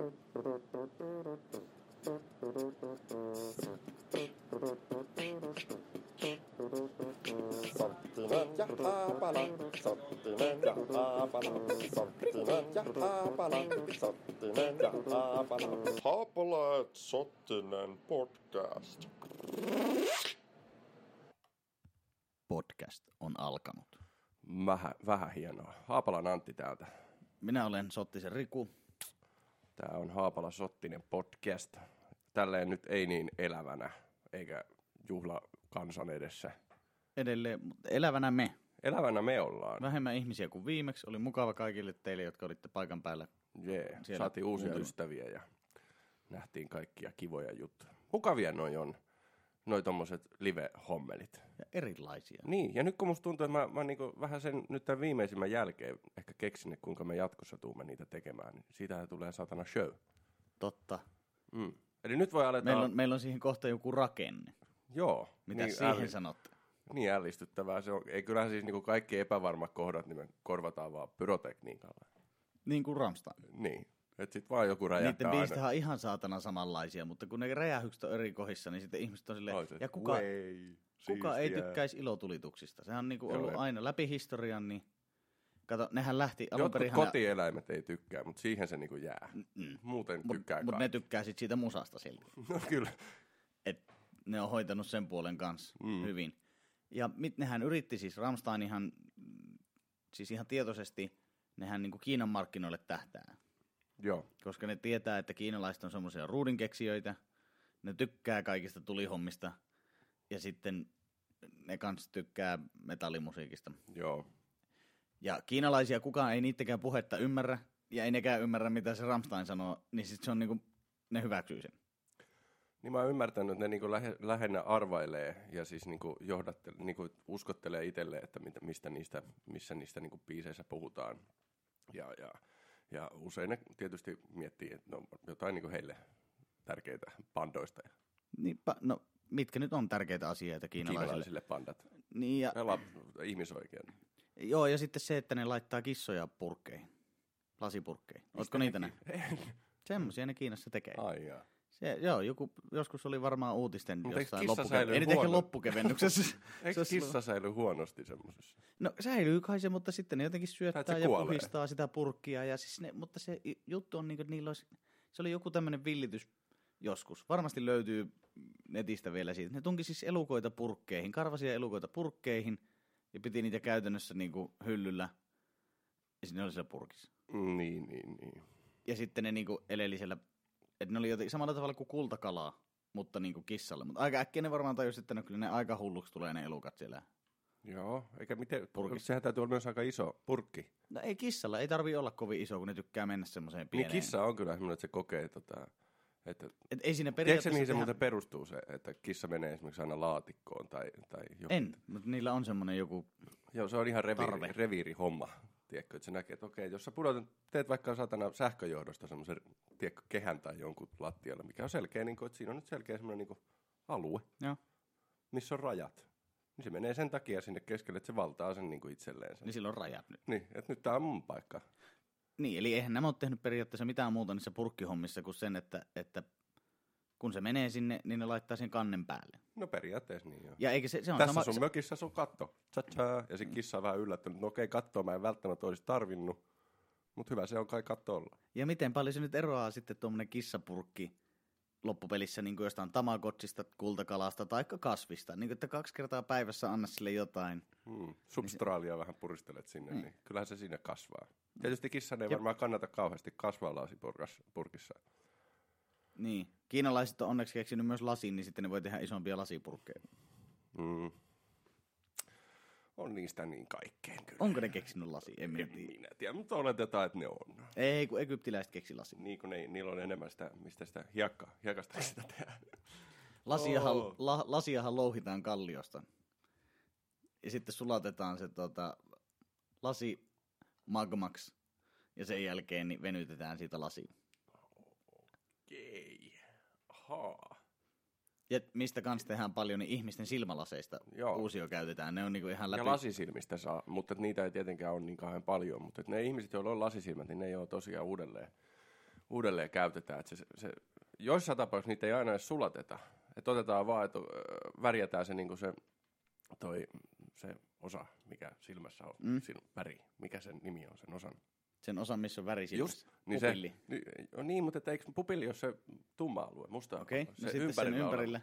Ja Haapala, ja ja ja et Sottinen podcast. podcast on alkanut. Vähän, vähän hienoa. Haapalan Antti täältä. Minä olen Sottisen Riku. Tämä on Haapala Sottinen podcast. Tälleen nyt ei niin elävänä, eikä juhla kansan edessä. Edelleen, mutta elävänä me. Elävänä me ollaan. Vähemmän ihmisiä kuin viimeksi. Oli mukava kaikille teille, jotka olitte paikan päällä. Jee, Siellä saatiin uusia ystäviä ja nähtiin kaikkia kivoja juttuja. Mukavia noi on, noi tommoset live-hommelit. Ja erilaisia. Niin, ja nyt kun musta tuntuu, että mä, mä niinku vähän sen nyt tämän viimeisimmän jälkeen ehkä keksin, että kuinka me jatkossa tuumme niitä tekemään, niin siitähän tulee satana show. Totta. Mm. Eli nyt voi aletaan... Meillä on, meillä on siihen kohta joku rakenne. Joo. Mitä niin siihen älli- sanotte? Niin ällistyttävää se on. Ei kyllähän siis niinku kaikki epävarmat kohdat, niin me korvataan vaan pyrotekniikalla. Niin kuin Ramstein. Niin. Että sit vaan joku räjähtää Niiden biistähän on ihan saatana samanlaisia, mutta kun ne räjähykset on eri kohdissa, niin sitten ihmiset on silleen, se, ja kuka, Way, kuka ei tykkäisi ilotulituksista? Sehän on niinku ollut ei. aina läpi historian, niin kato, nehän lähti alun perin... kotieläimet ei tykkää, mutta siihen se niinku jää. Mm. Muuten Mutta tykkää mut ne tykkää sit siitä musasta silti. No kyllä. Et ne on hoitanut sen puolen kanssa mm. hyvin. Ja mit, nehän yritti siis, Ramstein ihan, siis ihan tietoisesti, nehän niinku Kiinan markkinoille tähtää. Joo. Koska ne tietää, että kiinalaiset on semmoisia ruudinkeksijöitä, ne tykkää kaikista tulihommista, ja sitten ne kanssa tykkää metallimusiikista. Joo. Ja kiinalaisia kukaan ei niittekään puhetta ymmärrä, ja ei nekään ymmärrä, mitä se Ramstein sanoo, niin sitten se on niinku, ne hyväksyy sen. Niin mä oon ymmärtänyt, että ne niinku lähe, lähinnä arvailee ja siis niinku johdatte, niinku uskottelee itselleen, että mistä niistä, missä niistä niinku biiseissä puhutaan. Ja, ja, ja usein ne tietysti miettii, että no, jotain niinku heille tärkeitä bandoista ja Niinpä, no mitkä nyt on tärkeitä asioita kiinalaisille? kiinalaisille bandat. Niin ja, Ja lap, ihmisoikeuden. joo, ja sitten se, että ne laittaa kissoja purkkeihin, lasipurkkeihin. Oletko niitä ne? Semmoisia ne Kiinassa tekee. Ai jaa. Se, joo, joku, joskus oli varmaan uutisten Mut jossain kissa loppuke- säilyy ei nyt ehkä loppukevennyksessä. Eikö kissa säily huonosti semmosessa? No säilyy kai se, mutta sitten ne jotenkin syöttää ja kuolee. puhistaa sitä purkkia. Ja siis ne, mutta se juttu on, niin kuin, että niillä olisi, se oli joku tämmöinen villitys joskus. Varmasti löytyy netistä vielä siitä. Ne tunki siis elukoita purkkeihin, karvasia elukoita purkkeihin ja piti niitä käytännössä niin kuin hyllyllä. Ja sitten ne oli siellä purkissa. Niin, niin, niin. Ja sitten ne niin kuin eleli siellä, että ne oli jotenkin samalla tavalla kuin kultakalaa, mutta niin kuin kissalle. Mutta aika äkkiä ne varmaan tajusivat, että no, kyllä ne aika hulluksi tulee ne elukat siellä. Joo, eikä miten, Purkissa. sehän täytyy olla myös aika iso purkki. No ei kissalla, ei tarvi olla kovin iso, kun ne tykkää mennä semmoiseen Niin pieneen. kissa on kyllä semmoinen, että se kokee, tota, että Et ei siinä Tiedätkö periaatteessa mihin se tehdä... muuten perustuu se, että kissa menee esimerkiksi aina laatikkoon tai, tai joku. En, mutta niillä on semmoinen joku... Joo, se on ihan reviiri, reviirihomma. Tiedätkö, että se näkee, että okei, jos sä pudotat, teet vaikka satana sähköjohdosta semmoisen, tiedätkö, kehän tai jonkun lattialle, mikä on selkeä, niin kuin, että siinä on nyt selkeä semmoinen niin kuin, alue, Joo. missä on rajat. Niin se menee sen takia sinne keskelle, että se valtaa sen niin kuin itselleen. Sen. Niin sillä on rajat nyt. Niin, että nyt tää on mun paikka. Niin, eli eihän nämä ole tehnyt periaatteessa mitään muuta niissä purkkihommissa kuin sen, että, että kun se menee sinne, niin ne laittaa sen kannen päälle. No periaatteessa niin joo. Ja eikä se, se on Tässä sama... sun se, mökissä sun katto. Tsa-tsa. Ja se kissa on vähän yllättynyt. No okei, kattoa mä en välttämättä olisi tarvinnut. Mutta hyvä se on kai katto olla. ja miten paljon se nyt eroaa sitten tuommoinen kissapurkki loppupelissä niin kuin jostain tamagotsista, kultakalasta tai kasvista. Niin kuin, että kaksi kertaa päivässä anna sille jotain. Hmm. Substraalia vähän puristelet sinne, niin kyllähän se sinne kasvaa. Tietysti kissan ei varmaan kannata kauheasti kasvaa lasipurkissa. Niin. Kiinalaiset on onneksi keksinyt myös lasin, niin sitten ne voi tehdä isompia lasipurkkeja. Mm. On niistä niin kaikkeen kyllä. Onko ne keksinyt lasi? En minä tiedä. minä tiedä, mutta oletetaan, että ne on. Ei, kun egyptiläiset keksi lasin. Niin kuin ne, niillä on enemmän sitä, mistä sitä hiekka, hiekasta sitä tehdään. Lasiahan, Oo. la, lasiahan louhitaan kalliosta. Ja sitten sulatetaan se tota, lasi magmaksi. Ja sen jälkeen niin venytetään siitä lasi. Okei. Ahaa. Ja mistä kanssa tehdään paljon, niin ihmisten silmälaseista Joo. uusio käytetään. Ne on niinku ihan läpi. Ja lasisilmistä saa, mutta et niitä ei tietenkään ole niin kauhean paljon. Mutta et ne ihmiset, joilla on lasisilmät, niin ne ei ole tosiaan uudelleen, uudelleen käytetään. Se, se, joissain tapauksissa niitä ei aina edes sulateta. Että otetaan vaan, että värjätään se, niin se, toi, se osa, mikä silmässä on, Mm. sil, väri. Mikä sen nimi on, sen osan? Sen osan, missä on väri Just, niin se, Pupilli. niin, no niin, mutta että eikö pupilli ole se tumma alue, musta Okei, alue? no sitten sen ympärillä ympärillä.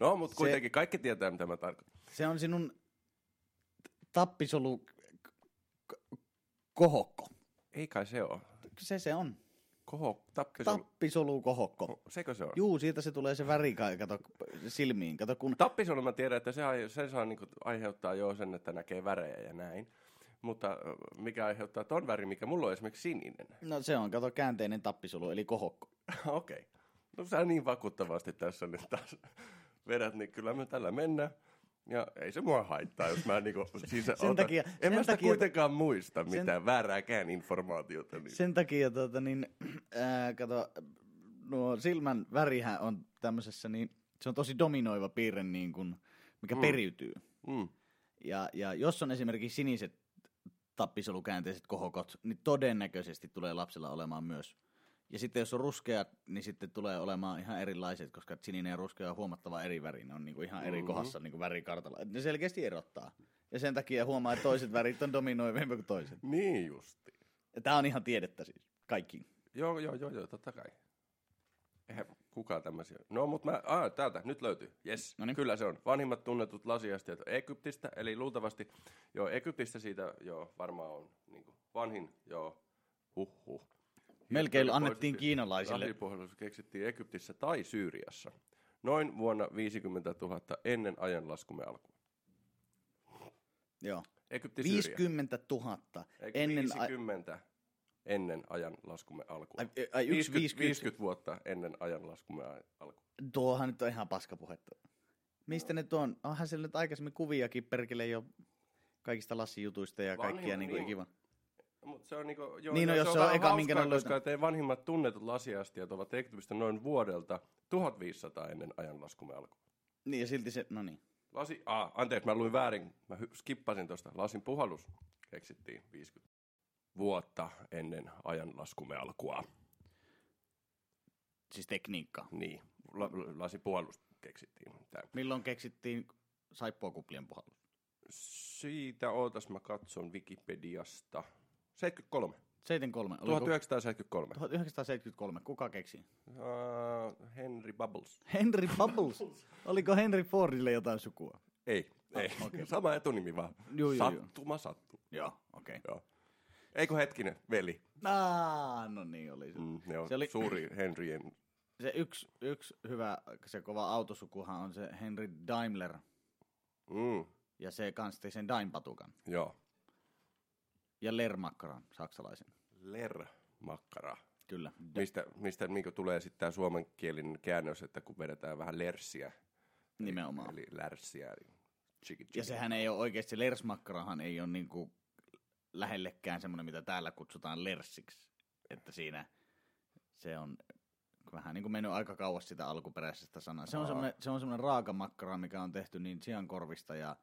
No, mutta Se- kuitenkin kaikki tietää, mitä mä tarkoitan. Se on sinun tappisolu kohokko. Ei kai se ole. Se se on. Koho, tappisolu. Tappisolu kohokko. Sekö se on? Juu, siitä se tulee se väri, kai- kato silmiin. Kato kun... Tappisolu mä tiedän, että se, ai- se saa niinku aiheuttaa jo sen, että näkee värejä ja näin. Mutta mikä aiheuttaa ton värin, mikä mulla on esimerkiksi sininen. No se on, kato käänteinen tappisolu, eli kohokko. Okei. Okay. No sä niin vakuuttavasti tässä nyt taas vedät, niin kyllä me tällä mennään. Ja ei se mua haittaa, jos mä niinku siis Sen otan- takia- En sen mä sitä takia- kuitenkaan muista mitään väärääkään informaatiota. Niin. Sen takia, tota, niin, ää, kato, nuo silmän värihän on tämmöisessä, niin se on tosi dominoiva piirre, niin kuin, mikä mm. periytyy. Mm. Ja, ja jos on esimerkiksi siniset tappisolukäänteiset kohokot, niin todennäköisesti tulee lapsella olemaan myös. Ja sitten jos on ruskea, niin sitten tulee olemaan ihan erilaiset, koska sininen ja ruskea on huomattava eri väri. Ne on niinku ihan eri Mhm. kohdassa niinku värikartalla. Et Ne selkeästi erottaa. Ja sen takia huomaa, että toiset värit on dominoivempi kuin toiset. Niin justi. Tää on ihan tiedettä siis. Kaikki. Joo, joo, joo, joo, totta kai. Eihän kukaan tämmöisiä. No, mutta mä, ah, täältä, nyt löytyy. Yes, Noniin. kyllä se on. Vanhimmat tunnetut lasiastiat Egyptistä, eli luultavasti, joo, Egyptistä siitä, joo, varmaan on niin kuin, vanhin, joo, huh, huh. Melkein annettiin kiinalaisille. Lasipuhallus keksittiin Egyptissä tai Syyriassa. Noin vuonna 50 000 ennen ajanlaskumme alkua. Joo. Egypti, Syyria. 50 000 Eikö ennen... a- 50 ennen ajanlaskumme alkua. Ai, ai, yksi 50, 50. 50 vuotta ennen ajanlaskumme a- alkua. Tuohan nyt on ihan paskapuhetta. Mistä ne tuon? Onhan siellä nyt aikaisemmin kuviakin perkele jo kaikista lassijutuista ja Vanhimmat, kaikkia niinku niin. ikiva. Mut se on niinku, joo, Niin, no jos se on vähän eka, minkä hauskaa, on koska teidän vanhimmat tunnetut lasiastiat ovat Egyptistä noin vuodelta 1500 ennen ajanlaskumme alkua. Niin ja silti se, no niin. Lasi, ah, anteeksi, mä luin väärin. Mä skippasin tuosta. Lasin puhallus keksittiin 50 vuotta ennen ajanlaskumme alkua. Siis tekniikka. Niin, la, lasin puhallus keksittiin. Tää. Milloin keksittiin saippuakuplien puhallus? Siitä ootas mä katson Wikipediasta. 73. 73. Oliko 1973. 1973. Kuka keksi? Uh, Henry Bubbles. Henry Bubbles. Oliko Henry Fordille jotain sukua? Ei, ei. okei. Sama etunimi vaan. Juu, juu. Sattuma sattuu. Joo, okei. Okay. Joo. Eikö hetkinen, veli? Ah, no niin oli se. Mm, ne on Se oli- suuri Henryen. Se yksi, yksi hyvä, se kova autosukuhan on se Henry Daimler. Mm, Ja se kans teki sen Daim-patukan. joo. Ja Lermakkaran, saksalaisen. Ler makkara. Kyllä. Mistä, mistä niin tulee sitten tämä suomenkielinen käännös, että kun vedetään vähän lerssiä. Nimenomaan. Eli. Eli chiki, chiki. Ja sehän ei ole oikeasti, se lersmakkarahan ei ole niinku lähellekään semmoinen, mitä täällä kutsutaan lersiksi. Että siinä se on vähän niin kuin mennyt aika kauas sitä alkuperäisestä sanaa. Se on semmoinen, se on semmoinen raakamakkara, mikä on tehty niin siankorvista ja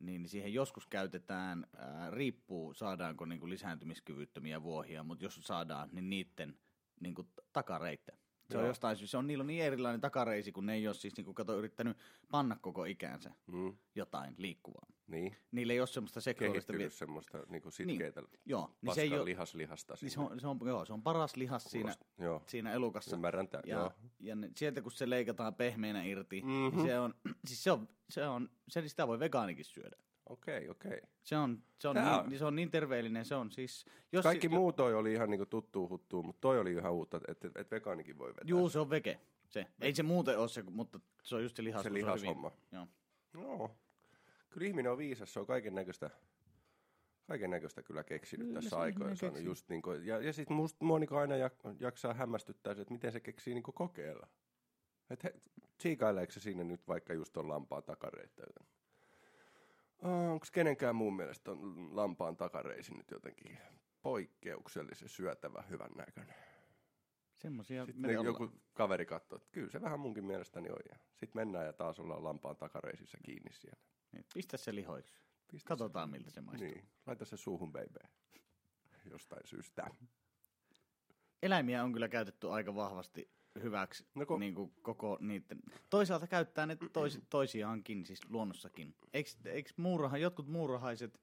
niin siihen joskus käytetään, ää, riippuu saadaanko niin kuin lisääntymiskyvyttömiä vuohia, mutta jos saadaan, niin niiden niin kuin takareitä. Se on Joo. jostain syystä, se on niillä on niin erilainen takareisi, kun ne ei ole siis niin kuin kato yrittänyt panna koko ikäänsä Mm, jotain liikkuvaa. niin, Niillä ei ole semmoista seksuaalista... kehittynyt Vi- semmoista niinku sitkeitä niin, joo, niin se ei ole... lihaslihasta. Niin se, on, se, on, joo, se on paras lihas siinä, Kuulost- Joo, siinä elukassa. ymmärrän tämän. Ja, Joo. ja ne, sieltä kun se leikataan pehmeänä irti, Mhm. mm-hmm. niin se on, siis se on, se on, se, sitä voi vegaanikin syödä. Okei, okei. Se on, se on, Tää on- niin, se on niin terveellinen, se on siis... Jos Kaikki si- muu toi oli ihan niinku tuttuu huttuu, mutta toi oli ihan uutta, että et vegaanikin voi vetää. Juu, se on vege. Se. Ei se muuten ole se, mutta se on just se lihas. se lihashomma. Joo. Joo. Kyllä ihminen on viisas, se on kaiken näköistä kaiken näköistä kyllä keksinyt Kyllä tässä keksii. just niin kuin, ja, ja sitten musta mua niin aina jak- jaksaa hämmästyttää se, että miten se keksii niin kokeilla. Että tsiikaileeko se siinä nyt vaikka just on lampaan takareita? Onko kenenkään muun mielestä on lampaan takareisi nyt jotenkin poikkeuksellisen syötävä hyvän näköinen? Semmosia Sitten joku kaveri katsoo, että kyllä se vähän munkin mielestäni on. Ja sitten mennään ja taas ollaan lampaan takareisissa kiinni siellä. Niin, Pistä se lihoiksi. Pistä Katsotaan, miltä se se, maistuu. niin, laita se suuhun, baby. Jostain syystä. eläimiä on kyllä käytetty aika vahvasti hyväksi No kun- niin kuin koko niiden. Toisaalta käyttää ne tois, toisiaankin, siis luonnossakin. Eikö, eikö muuraha, jotkut muurahaiset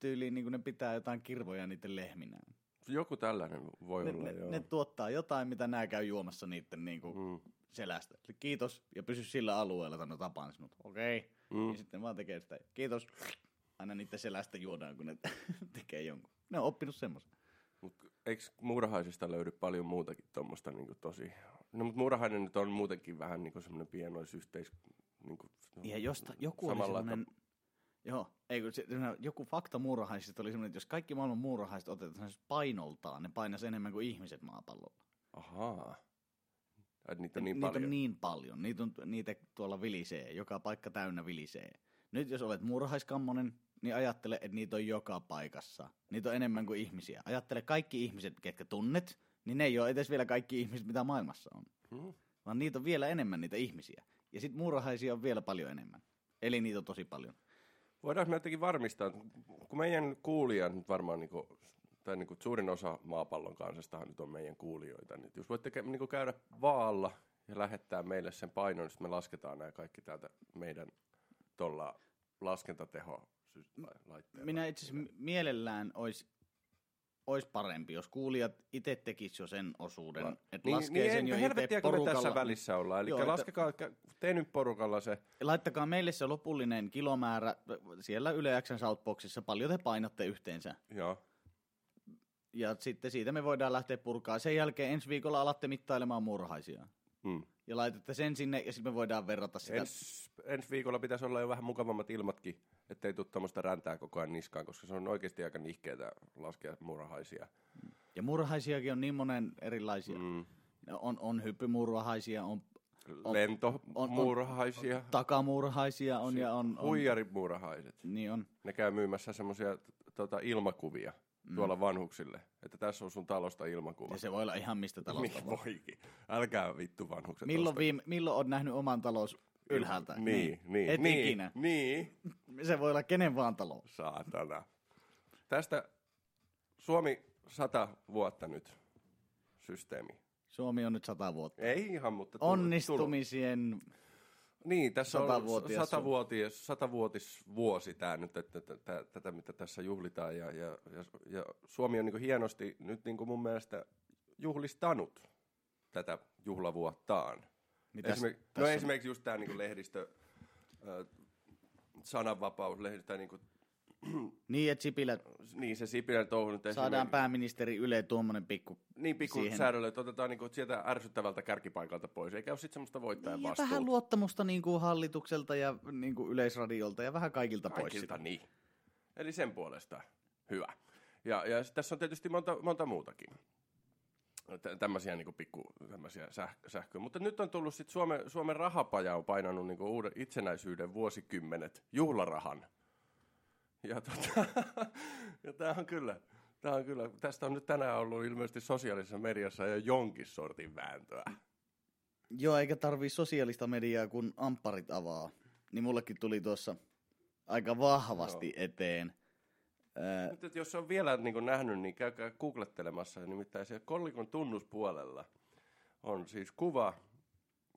tyyliin niin kuin ne pitää jotain kirvoja niiden lehminään? Joku tällainen voi Ne, olla, ne, joo. ne, tuottaa jotain, mitä nämä käy juomassa niiden niin kuin Mm. selästä. Kiitos ja pysy sillä alueella, että no tapaan sinut. Okei. Okay. Mm. Ja sitten vaan tekee sitä. Kiitos. Aina niiden selästä juodaan, kun ne tekee jonkun. Ne on oppinut semmoisen. Mut eikö muurahaisista löydy paljon muutakin tuommoista niin tosi... No mutta muurahainen nyt on muutenkin vähän niin semmoinen pienoisyhteis... Niin kuin, Ja josta joku oli joo, ei kun se, joku fakta muurahaisista oli semmoinen, että jos kaikki maailman muurahaiset otetaan painoltaan, ne painaisi enemmän kuin ihmiset maapallolla. Ahaa. Ai, niitä on niin niitä paljon. on niin paljon, niitä, on, niitä tuolla vilisee, joka paikka täynnä vilisee. Nyt jos olet muurahaiskammonen, niin ajattele, että niitä on joka paikassa. Niitä on enemmän kuin ihmisiä. Ajattele kaikki ihmiset, ketkä tunnet, niin ne ei ole edes vielä kaikki ihmiset, mitä maailmassa on. Hmm. Vaan niitä on vielä enemmän niitä ihmisiä. Ja sitten muurahaisia on vielä paljon enemmän. Eli niitä on tosi paljon. Voidaanko me jotenkin varmistaa, että kun meidän kuulijat nyt varmaan, niin kuin, tai niin kuin suurin osa maapallon kansastahan nyt on meidän kuulijoita, niin jos voitte niin kuin käydä vaalla ja lähettää meille sen painon, niin me lasketaan nämä kaikki täältä meidän tuolla laskentateho laitteella. Minä itse asiassa mielellään olisi ois parempi, jos kuulijat itse tekisivät jo sen osuuden, Va- että niin, laskee niin sen jo itse porukalla. tässä välissä ollaan. Eli Joo, laskekaa, että... tee nyt porukalla se. Laittakaa meille se lopullinen kilomäärä siellä Yle Xn Southboxissa, paljon te painatte yhteensä. Joo. Ja sitten siitä me voidaan lähteä purkaa. Sen jälkeen ensi viikolla alatte mittailemaan murhaisia. Mm. Ja laitatte sen sinne ja sitten me voidaan verrata sitä. Ens, ensi viikolla pitäisi olla jo vähän mukavammat ilmatkin, ettei tule tämmöistä räntää koko ajan niskaan, koska se on oikeasti aika nihkeetä laskea murahaisia. Ja murhaisiakin on niin monen erilaisia. Mm. On, on hyppymurhaisia, on on- Lentomurhaisia, takamurhaisia on ja on... on huijarimurhaiset. niin on. Ne käy myymässä semmoisia tota, ilmakuvia tuolla vanhuksille, että tässä on sun talosta ilmakuva. Ja se voi olla ihan mistä talosta Niin voikin. Älkää vittu vanhukset. Milloin, viime, milloin on nähnyt oman talous ylhäältä? Niin, niin, Et niin, ikinä. Niin, Se voi olla kenen vaan talous. saatana. Tästä Suomi sata vuotta nyt systeemi. Suomi on nyt sata vuotta. Ei ihan, mutta... tullut- Onnistumisien... tullut. Niin, tässä on Satavuotias satavuotias, satavuotisvuosi tämä nyt, että, tätä mitä tässä juhlitaan. Ja, ja, ja, ja Suomi on niin kuin hienosti nyt niin kuin mun mielestä juhlistanut tätä juhlavuottaan. Mitäs Esimerk, no on? esimerkiksi just tämä niin lehdistö, sananvapaus, lehdistö, niin, kuin, Niin, että Sipilä niin se Sipilän touhu nyt saadaan pääministeri Yle tuommoinen pikku... niin pikku siihen. säädöllä, että otetaan niin kuin, sieltä ärsyttävältä kärkipaikalta pois, eikä ole sitten semmoista voittajan Ja vastuuta. vähän luottamusta niin kuin hallitukselta ja niin kuin yleisradiolta ja vähän kaikilta pois. Kaikilta niin. Eli sen puolesta hyvä. Ja, ja tässä on tietysti monta, monta muutakin. Tä- Tämmöisiä niin pikku tämmöisiä säh, sähköjä. Mutta nyt on tullut sitten Suomen, Suomen rahapaja on painanut niin uuden itsenäisyyden vuosikymmenet juhlarahan. Ja, tota, ja tämä on kyllä, tää on kyllä, tästä on nyt tänään ollut ilmeisesti sosiaalisessa mediassa jo jonkin sortin vääntöä. Joo, eikä tarvii sosiaalista mediaa, kun ampparit avaa. Niin mullekin tuli tuossa aika vahvasti eteen. Ää, Nyt, että jos on vielä niin kuin nähnyt, niin käykää googlettelemassa. Nimittäin siellä kollikon tunnuspuolella on siis kuva,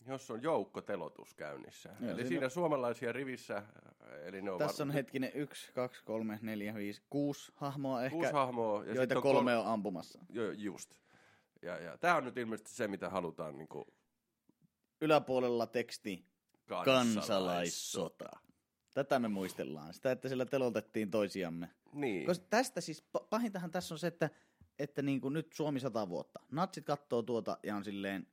jossa on joukkotelotus käynnissä. Joo, Joo, eli siinä- siinä suomalaisia rivissä, eli ne on tässä on var- hetkinen yksi, kaksi, kolme, neljä, viisi, kuusi hahmoa ehkä, kuusi hahmoa. Ja joita on kolme on ampumassa. Jo, just. Ja, ja tämä on nyt ilmeisesti se, mitä halutaan niin kuin Yläpuolella teksti kansalaissota. kansalaissota. Tätä me muistellaan. Sitä, että sillä telotettiin toisiamme. Niin. Koska tästä siis, pa- pahintahan tässä on se, että, että niin kuin nyt Suomi sata vuotta. Natsit katsoo tuota ja on silleen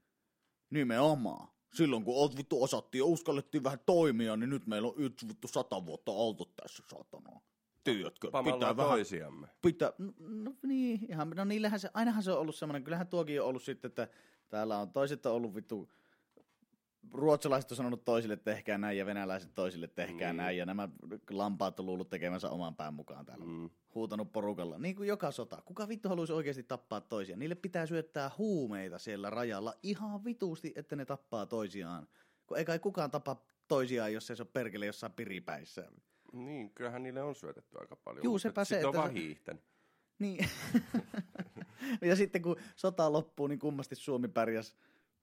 nimenomaan. Silloin kun oot vittu osattiin ja uskallettiin vähän toimia, niin nyt meillä on yksi vittu sata vuotta oltu tässä satana. Tiedätkö? Pamalla toisiamme. Pitää, no, no niin, ihan, no niillähän se, ainahan se on ollut semmoinen, kyllähän tuokin on ollut sitten, että täällä on toiset on ollut vittu, ruotsalaiset on sanonut toisille tehkää näin ja venäläiset toisille tehkää Niin. näin ja nämä lampaat on luullut tekemänsä oman pään mukaan täällä. Mm. Huutanut porukalla, niin kuin joka sota. Kuka vittu haluaisi oikeasti tappaa toisia? Niille pitää syöttää huumeita siellä rajalla ihan vituusti, että ne tappaa toisiaan. Kun ei kai kukaan tapa toisiaan, jos ei se ole perkele jossain piripäissä. Niin, kyllähän niille on syötetty aika paljon. Juu, sepä se, sit on että vaan hiihtänyt. Niin. Ja sitten kun sota loppuu, niin kummasti Suomi pärjäs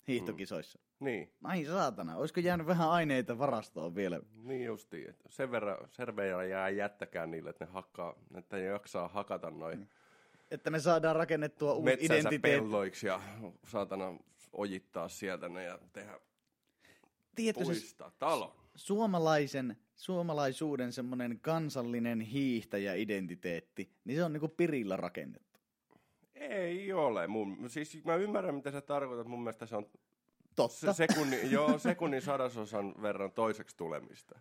hiihtokisoissa. Niin, Ai saatana, olisiko jäänyt vähän aineita varastoon vielä? niin justiin. Että sen verran, verran jää jättäkään niille, että ne, hakkaa, että ne jaksaa hakata noin Että me saadaan rakennettua uusi identiteetti. pelloiksi ja saatana ojittaa sieltä ne ja tehdä Tiedätkö puistaa talon. suomalaisen, suomalaisuuden semmoinen kansallinen hiihtäjä-identiteetti, niin se on niinku pirillä rakennettu. Ei ole. Mun, siis mä ymmärrän, mitä sä tarkoitat. Mun mielestä se on Totta. se, sekunnin, joo, sekunnin sadasosan verran toiseksi tulemista.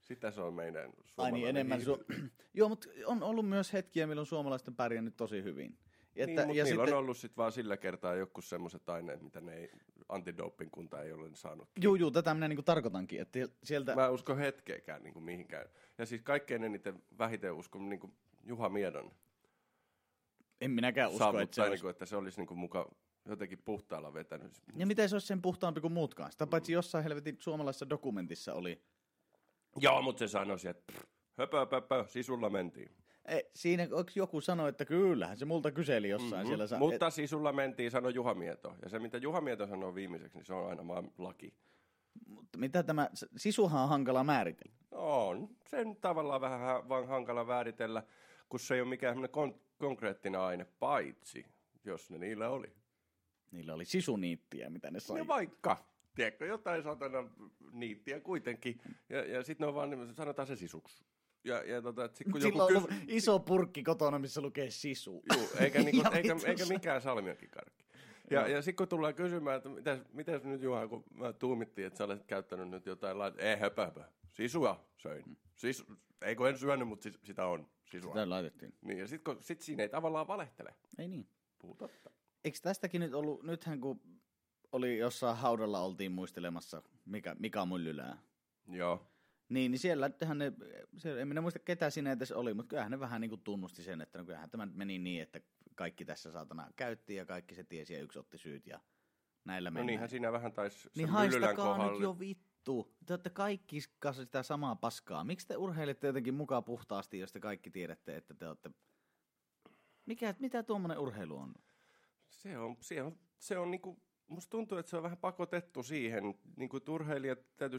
Sitä se on meidän Ai niin, enemmän. Su- Joo, mutta on ollut myös hetkiä, milloin suomalaiset on pärjännyt tosi hyvin. Että, niin, mutta ja niillä sitten, on ollut sit vaan sillä kertaa joku semmoiset aineet, mitä ne ei, antidoping kunta ei ole saanut. Juu, juu, tätä minä niinku tarkoitankin, että sieltä... Mä en usko hetkeäkään niin kuin mihinkään. Ja siis kaikkein eniten vähiten uskon niin kuin Juha Miedon En minäkään usko, saavuttaa, että se olisi... niin kuin, että se olisi niin kuin muka jotenkin puhtaalla vetänyt. Ja miten se olisi sen puhtaampi kuin muutkaan? Sitä paitsi jossain helvetin suomalaisessa dokumentissa oli... Joo, mutta se sanoi, että höpö, höpö, sisulla mentiin. Ei, siinä joku sanoi, että kyllähän se multa kyseli jossain mm-hmm. siellä. Sa- Mutta sisulla mentiin, sanoi Juha Mieto. Ja se, mitä Juha Mieto sanoo viimeiseksi, niin se on aina vaan laki. Mutta mitä tämä... Sisuhan on hankala määritellä. On sen tavallaan vähän vaan hankala vääritellä, kun se ei ole mikään semmoinen kon- konkreettinen aine, paitsi jos ne niillä oli. Niillä oli sisuniittiä, mitä ne sai. No vaikka, tiedätkö, jotain satana niittiä kuitenkin. Ja, ja sitten ne on vaan, niin sanotaan se sisuksi. Ja, ja tota, sit kun joku kys... iso purkki kotona, missä lukee sisu. Juu, eikä, niinku, eikä, eikä mikään salmiakkikarkki. Ja, ja sitten kun tullaan kysymään, että mitäs, mitäs nyt Juha, kun mä tuumittiin, että sä olet käyttänyt nyt jotain lait... Ei, höpö, höpö. Sisua söin. Sis, ei kun en syönyt, mutta sis, sitä on. Sisua. Sitä laitettiin. Niin, ja sitten sit siinä ei tavallaan valehtele. Ei niin. Puhu totta. Eikö tästäkin nyt ollut, nythän kun oli jossain haudalla oltiin muistelemassa Mika, Mika Myllylää, Joo. niin, niin siellä, ne, siellä, en minä muista ketä siinä edes oli, mutta kyllähän ne vähän niin kuin tunnusti sen, että no kyllähän tämä meni niin, että kaikki tässä saatana käytti ja kaikki se tiesi ja yksi otti syyt ja näillä No mennään. niinhän siinä vähän taisi sen Niin haistakaa kohdalla. nyt jo vittu. Te olette kaikki sitä samaa paskaa. Miksi te urheilette jotenkin mukaan puhtaasti, jos te kaikki tiedätte, että te olette... Mikä, mitä tuommoinen urheilu on? Se on, se on, se on niinku, musta tuntuu, että se on vähän pakotettu siihen, niinku että urheilijat täytyy,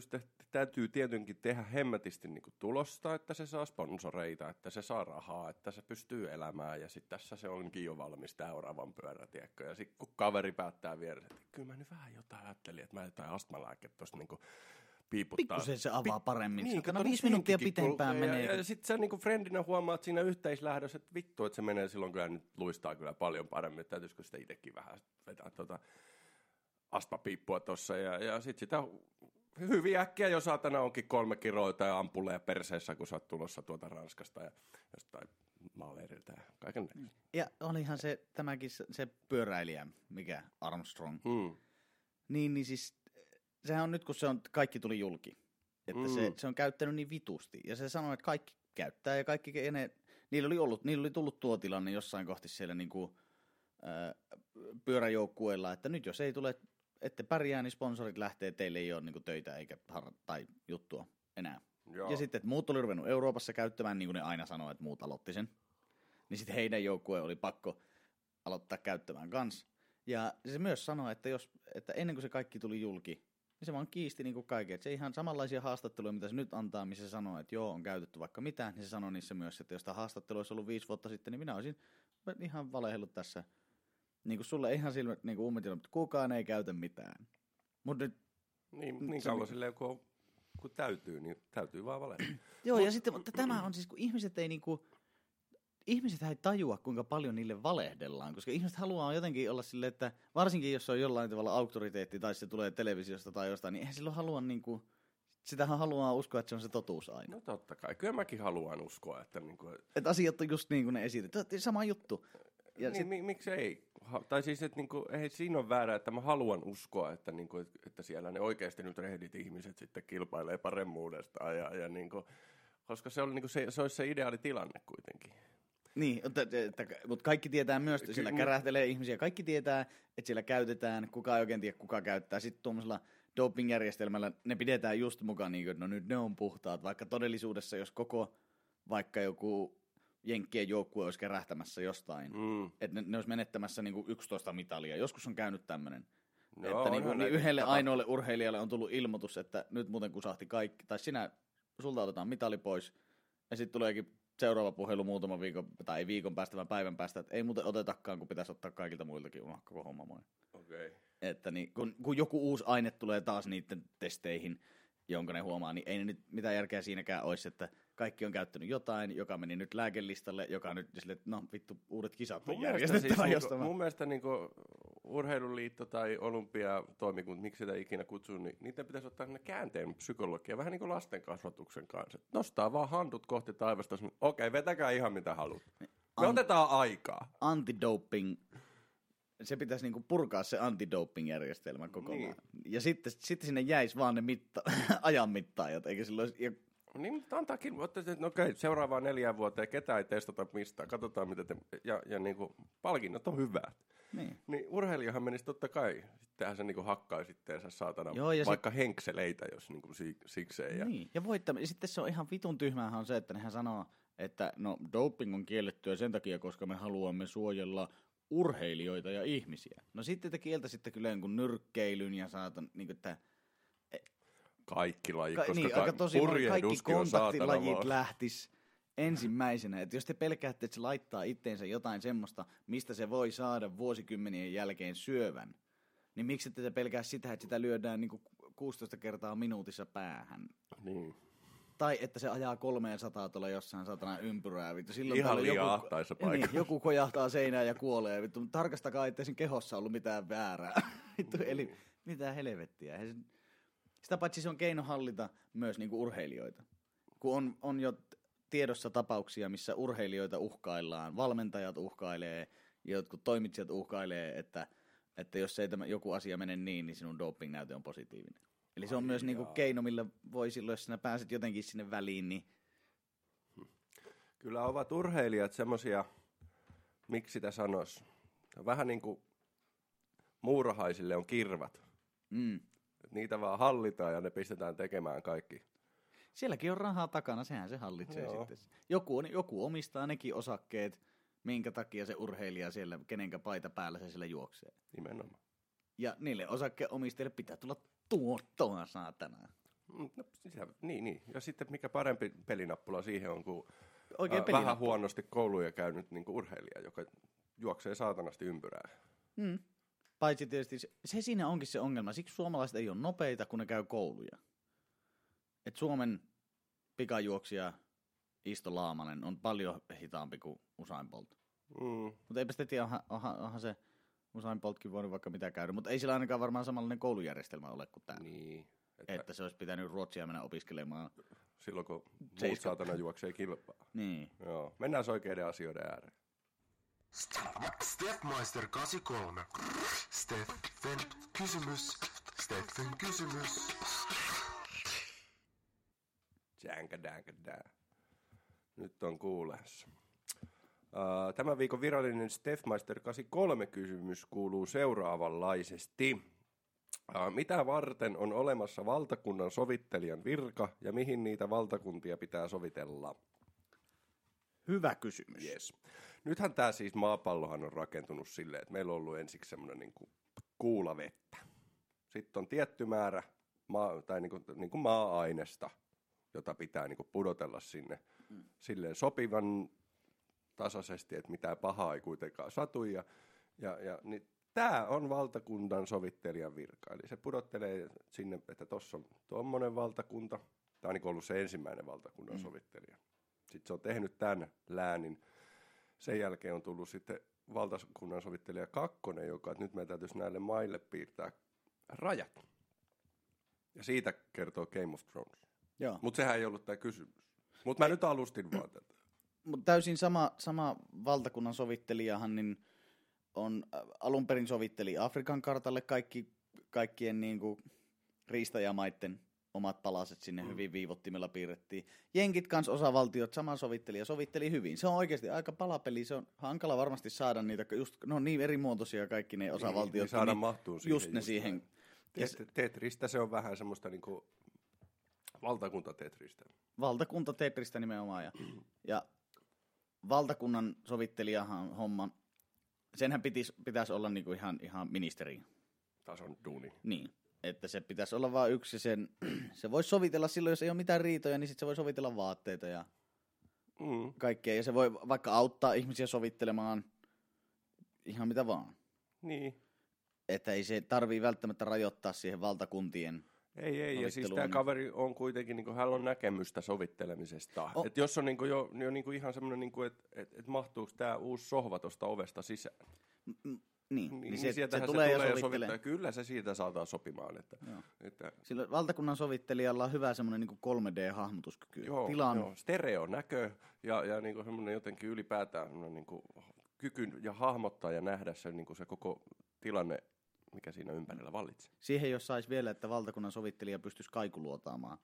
täytyy tietenkin tehdä hemmetisti niinku tulosta, että se saa sponsoreita, että se saa rahaa, että se pystyy elämään ja sitten tässä se onkin jo valmis tämä oravan pyörä, tiedätkö? Ja sitten kun kaveri päättää vieressä, että kyllä mä nyt vähän jotain ajattelin, että mä jotain astmalääkettä tuosta niinku piiputtaa. Pikkusen se avaa paremmin. Niin, Niin, kato, viisi nyt minuuttia pitempään menee. Ja, ja sitten sä niinku friendinä huomaat siinä yhteislähdössä, että vittu, että se menee silloin kyllä nyt luistaa kyllä paljon paremmin. Että täytyisikö sitä itsekin vähän vetää tuota astmapiippua tuossa. Ja, ja sitten sitä hyvin äkkiä jo saatana onkin kolme kiroita ja ampuleja perseessä, kun sä oot tulossa tuolta Ranskasta ja jostain maaleerilta ja kaiken näköistä. Ja olihan se tämäkin se, pyöräilijä, mikä Armstrong. Mm. Niin, niin siis sehän on nyt, kun se on, kaikki tuli julki. Että Mm. se, se on käyttänyt niin vitusti. Ja se sanoi, että kaikki käyttää ja kaikki, ja ne, niillä oli ollut, niillä oli tullut tuo tilanne jossain kohti siellä niin kuin, pyöräjoukkueella, että nyt jos ei tule, ette pärjää, niin sponsorit lähtee, teille ei ole niin töitä eikä har- tai juttua enää. Joo. Ja sitten, että muut oli ruvennut Euroopassa käyttämään, niin kuin ne aina sanoo, että muut aloitti sen. Niin sitten heidän joukkue oli pakko aloittaa käyttämään kans. Ja se myös sanoi, että, jos, että ennen kuin se kaikki tuli julki, niin se vaan kiisti niin kuin kaiken. Että se ihan samanlaisia haastatteluja, mitä se nyt antaa, missä se sanoo, että joo, on käytetty vaikka mitään, niin se sanoi niissä myös, että jos tämä haastattelu olisi ollut viisi vuotta sitten, niin minä olisin ihan valehellut tässä. Niin kuin sulle ihan silmät niin kuin ummet, että kukaan ei käytä mitään. Mutta nyt Niin, niin se- kauan silleen, kun, kun täytyy, niin täytyy vaan valita. Joo, ja sitten, mutta tämä on siis, kun ihmiset ei niinku, ihmiset ei tajua, kuinka paljon niille valehdellaan, koska ihmiset haluaa jotenkin olla silleen, että varsinkin jos se on jollain tavalla auktoriteetti tai se tulee televisiosta tai jostain, niin eihän silloin halua niinku, sitähän haluaa uskoa, että se on se totuus aina. No totta kai. Kyllä mäkin haluan uskoa, että niinku, Että asiat on just niin kuin ne esitetään. Sama juttu. Ja niin, sit, mi, miksi ei? Ha, tai siis, että niinku, ei siinä ole väärä, että mä haluan uskoa, että, niinku, et- että siellä ne oikeasti nyt rehdit ihmiset sitten kilpailee paremmuudesta. Ja, ja niinku, koska se, oli, niinku, se, se olisi se ideaali tilanne kuitenkin. niin, että, mutta kaikki tietää myös, että siellä kärähtelee ihmisiä. Kaikki tietää, että siellä käytetään, kuka ei oikein tiedä, kuka käyttää. Sitten tuommoisella dopingjärjestelmällä ne pidetään just mukaan, niin kuin, että no nyt ne on puhtaat. Vaikka todellisuudessa, jos koko vaikka joku Jenkkien joukkue olisi kerähtämässä jostain. Mm. Että ne, ne olisi menettämässä niinku 11 mitalia. Joskus on käynyt tämmöinen. No, että onhan niinku, niin yhdelle ainoalle urheilijalle on tullut ilmoitus, että nyt muuten kusahti kaikki. Tai sinä, sulta otetaan mitali pois. Ja sitten tuleekin seuraava puhelu muutaman viikon, tai ei viikon päästä, vaan päivän päästä, että ei muuten otetakaan, kun pitäisi ottaa kaikilta muiltakin unohtaa koko homma moi. Okei. Okay. Että niin, kun, kun joku uusi aine tulee taas niiden testeihin, jonka ne huomaa, niin ei ne nyt mitään järkeä siinäkään olisi, että kaikki on käyttänyt jotain, joka meni nyt lääkelistalle, joka nyt sille, että no vittu, uudet kisat on järjestettävä siis, jostain. mun mielestä niinku, urheiluliitto tai olympiatoimikunta, miksi sitä ikinä kutsuu, niin niiden pitäisi ottaa sinne käänteen psykologia, vähän niin kuin lasten kasvatuksen kanssa. Nostaa vaan handut kohti taivasta, okei, okay, vetäkää ihan mitä haluat. Me An- otetaan aikaa. antidoping, se pitäisi niinku purkaa se antidoping-järjestelmä kokonaan. Niin. Ja sitten, sitten sinne jäisi vaan ne mitta, ajan mittaajat, eikä silloin, olisi- ja Niin, mutta antaakin, no okei, seuraavaan neljään vuoteen ketään ei testata mistään, katsotaan mitä te, ja, ja niin kuin, palkinnot on hyvät. niin. Niin urheilijahan menisi totta kai, sittenhän se niinku hakkaisi itteensä saatana, Joo, ja vaikka henkseleitä, jos niinku si, sikseen. Ja, Niin, ja voittam- ja sitten se on ihan vitun tyhmäähän on se, että nehän sanoo, että no doping on kiellettyä sen takia, koska me haluamme suojella urheilijoita ja ihmisiä. No sitten te kieltäisitte kyllä jonkun nyrkkeilyn ja saatan, niin kuin, että kaikki lajit, ka- koska niin, aika tosi kaikki kontaktilajit vaan. lähtis ensimmäisenä. Että jos te pelkäätte, että se laittaa itteensä jotain semmoista, mistä se voi saada vuosikymmenien jälkeen syövän, niin miksi te pelkää sitä, että sitä lyödään niin kuin 16 kertaa minuutissa päähän? Niin. Tai että se ajaa 300 tuolla jossain satana ympyrää. Vittu. Silloin Ihan liian joku, ahtaissa niin, paikoissa. joku kojahtaa seinään ja kuolee. Vittu, mutta tarkastakaa, ettei sen kehossa ollut mitään väärää. Vittu, eli mitä helvettiä. Sitä paitsi se on keino hallita myös niinku urheilijoita. Kun on, on jo tiedossa tapauksia, missä urheilijoita uhkaillaan, valmentajat uhkailee, jotkut toimitsijat uhkailee, että, että jos ei tämä joku asia mene niin, niin sinun doping-näyte on positiivinen. Eli se on Ai myös niinku jaa. keino, millä voi silloin, jos sinä pääset jotenkin sinne väliin, niin Kyllä ovat urheilijat semmosia, miksi sitä sanois, vähän niin kuin muurahaisille on kirvat. mm, niitä vaan hallitaan ja ne pistetään tekemään kaikki. sielläkin on rahaa takana, sehän se hallitsee Joo. sitten. Joku, on, joku omistaa nekin osakkeet, minkä takia se urheilija siellä, kenenkä paita päällä se siellä juoksee. Nimenomaan. Ja niille osakkeenomistajille pitää tulla tuottoa saatana. No, sitä, niin, niin. Ja sitten mikä parempi pelinappula siihen on kuin Oikein pelinappula. vähän huonosti kouluja käynyt niin kuin urheilija, joka juoksee saatanasti ympyrää. Mm. Paitsi tietysti se, se siinä onkin se ongelma. Siksi suomalaiset ei ole nopeita, kun ne käy kouluja. Et Suomen pikajuoksija Isto Laamanen on paljon hitaampi kuin Usain Bolt. Mm. Mutta eipä sitä tiedä, onhan, onhan, onhan se Usain Boltkin voinut vaikka mitä käydä. Mutta ei sillä ainakaan varmaan samanlainen koulujärjestelmä ole kuin tämä. Niin. Että, Että se olisi pitänyt Ruotsia mennä opiskelemaan. silloin kun muut saatana juoksee kilpaa. Niin. Joo. Mennään oikeiden asioiden ääreen. Stepmeister 83. Steffen kysymys. Steffen kysymys. Jänkä, dänkä, dää. Nyt on kuuleessa. Tämän viikon virallinen Stefmeister 83 kysymys kuuluu seuraavanlaisesti. Mitä varten on olemassa valtakunnan sovittelijan virka ja mihin niitä valtakuntia pitää sovitella? Hyvä kysymys. Yes. Nythän tämä siis maapallohan on rakentunut silleen, että meillä on ollut ensiksi semmoinen niin kuulavettä. Sitten on tietty määrä maa, tai niin kuin, niin kuin maa-ainesta, jota pitää niin kuin pudotella sinne mm. silleen sopivan tasaisesti, että mitään pahaa ei kuitenkaan satu. Ja, ja, ja niin tämä on valtakunnan sovittelijan virka. Eli se pudottelee sinne, että tuossa on tuommoinen valtakunta. Tämä on niin ollut se ensimmäinen valtakunnan mm. sovittelija. Sitten se on tehnyt tämän läänin. Sen jälkeen on tullut sitten valtakunnan sovittelija kakkonen, joka että nyt meidän täytyisi näille maille piirtää rajat. Ja siitä kertoo Game of Thrones. Mutta sehän ei ollut tämä kysymys. Mutta mä nyt alustin vaan tätä. Mutta täysin sama, sama valtakunnan sovittelijahan niin on äh, alun perin sovitteli Afrikan kartalle kaikki, kaikkien niinku riistajamaitten omat palaset sinne mm. hyvin viivottimella piirrettiin. Jenkit kans osavaltiot sama sovitteli ja sovitteli hyvin. Se on oikeasti aika palapeli, se on hankala varmasti saada niitä, just, ne on niin eri muotoisia kaikki ne osavaltiot. niin kun saada niin, mahtuu siihen Just ne just siihen. Tetristä se on vähän semmoista niinku valtakunta Tetristä. valtakunta Tetristä nimenomaan. Ja, ja valtakunnan sovittelijahan homma, senhän pitäisi, pitäisi olla niinku ihan, ihan ministeri. Tason duuni. Niin, että se pitäisi olla vain yksi sen, se voisi sovitella silloin, jos ei ole mitään riitoja, niin sitten se voi sovitella vaatteita ja Mm. kaikkea. Ja se voi vaikka auttaa ihmisiä sovittelemaan ihan mitä vaan. Niin. Että ei se tarvii välttämättä rajoittaa siihen valtakuntien. Ei, ei, ja siis tämä kaveri on kuitenkin, niin hänellä on näkemystä sovittelemisesta. O- Et jos on niin jo, jo niin ihan semmoinen, niin että et, et mahtuuko tämä uusi sohva tuosta ovesta sisään, Mm, Niin, niin, niin, niin se, se, tulee ja ja sovittelee. sovittaa. Kyllä se siitä saadaan sopimaan. Että, Joo. että, Sillä valtakunnan sovittelijalla on hyvä semmoinen niin 3D-hahmotuskyky. joo, Tilan, joo, stereo näkö ja, ja niin semmoinen jotenkin ylipäätään semmoinen niin kuin kyky ja hahmottaa ja nähdä se, niin kuin se koko tilanne, mikä siinä ympärillä vallitsee. Siihen jos saisi vielä, että valtakunnan sovittelija pystyisi kaikuluotaamaan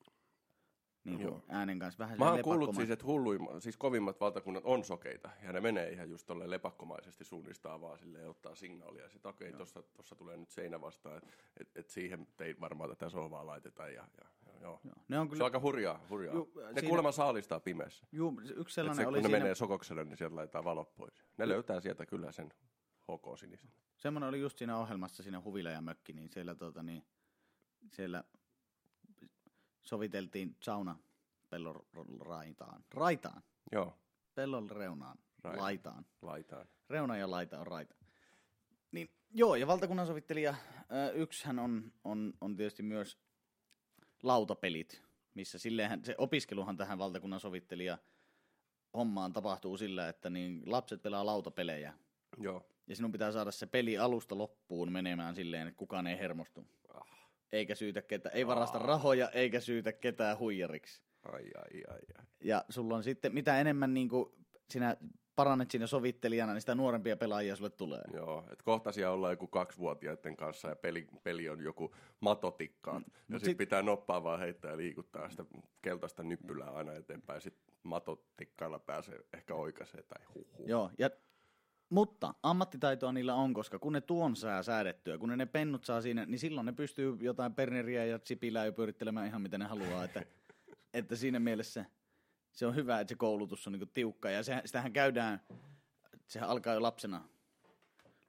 niin kuin Joo. äänen kanssa. Vähän Mä oon kuullut siis, että hulluimmat, siis kovimmat valtakunnat on sokeita, ja ne menee ihan just tolleen lepakkomaisesti suunnistaa vaan silleen ja ottaa signaalia, sit okei, tossa, tossa tulee nyt seinä vastaan, että et, et siihen ei varmaan tätä sohvaa laiteta, ja, ja, ja joo. Joo. Ne on Se on kyllä, aika hurjaa, hurjaa. Ju- ne siinä- kuulemma saalistaa pimeässä. juu, yksi Et sellainen se, oli kun ne siinä, menee sokokselle, niin sieltä laitetaan valot pois. Ne löytää sieltä kyllä sen HK sinisen. semmoinen oli just siinä ohjelmassa, siinä Huvila ja Mökki, niin siellä, tota, niin, siellä soviteltiin sauna pellon raitaan. Raitaan. Joo, Pellon reunaan. Rai- Laitaan. laitaan. Reuna ja laita on raita. Niin, joo, ja valtakunnan sovittelija, yksihän on, on, on tietysti myös lautapelit, missä silleenhän, se opiskeluhan tähän valtakunnan sovittelija hommaan tapahtuu sillä, että niin lapset pelaa lautapelejä, Joo. Ja sinun pitää saada se peli alusta loppuun menemään silleen, että kukaan ei hermostu. Ah. Eikä syytä ketä, ei varasta rahoja, eikä syytä ketään huijariksi. Ai, ai, ai, ai. Ja sulla on sitten, mitä enemmän niin kuin sinä parannet siinä sovittelijana, niin sitä nuorempia pelaajia sulle tulee. Joo, että kohta siellä ollaan joku kaksivuotiaiden kanssa ja peli, peli on joku matotikkaat. Ja sitten sit- sit pitää noppaa vaan heittää ja liikuttaa sitä keltaista nyppylää aina eteenpäin. Sitten matotikkailla pääsee ehkä oikaisee tai huhu. Joo, ja, mutta ammattitaitoa niillä on, koska kun ne tuon saa säädettyä, kun ne, ne pennut saa siinä, niin silloin ne pystyy jotain Berneriä ja Sipilää jo pyörittelemään ihan mitä ne haluaa. Että, että siinä mielessä se on hyvä, että se koulutus on niinku tiukka. Ja se, sitähän käydään, sehän alkaa jo lapsena.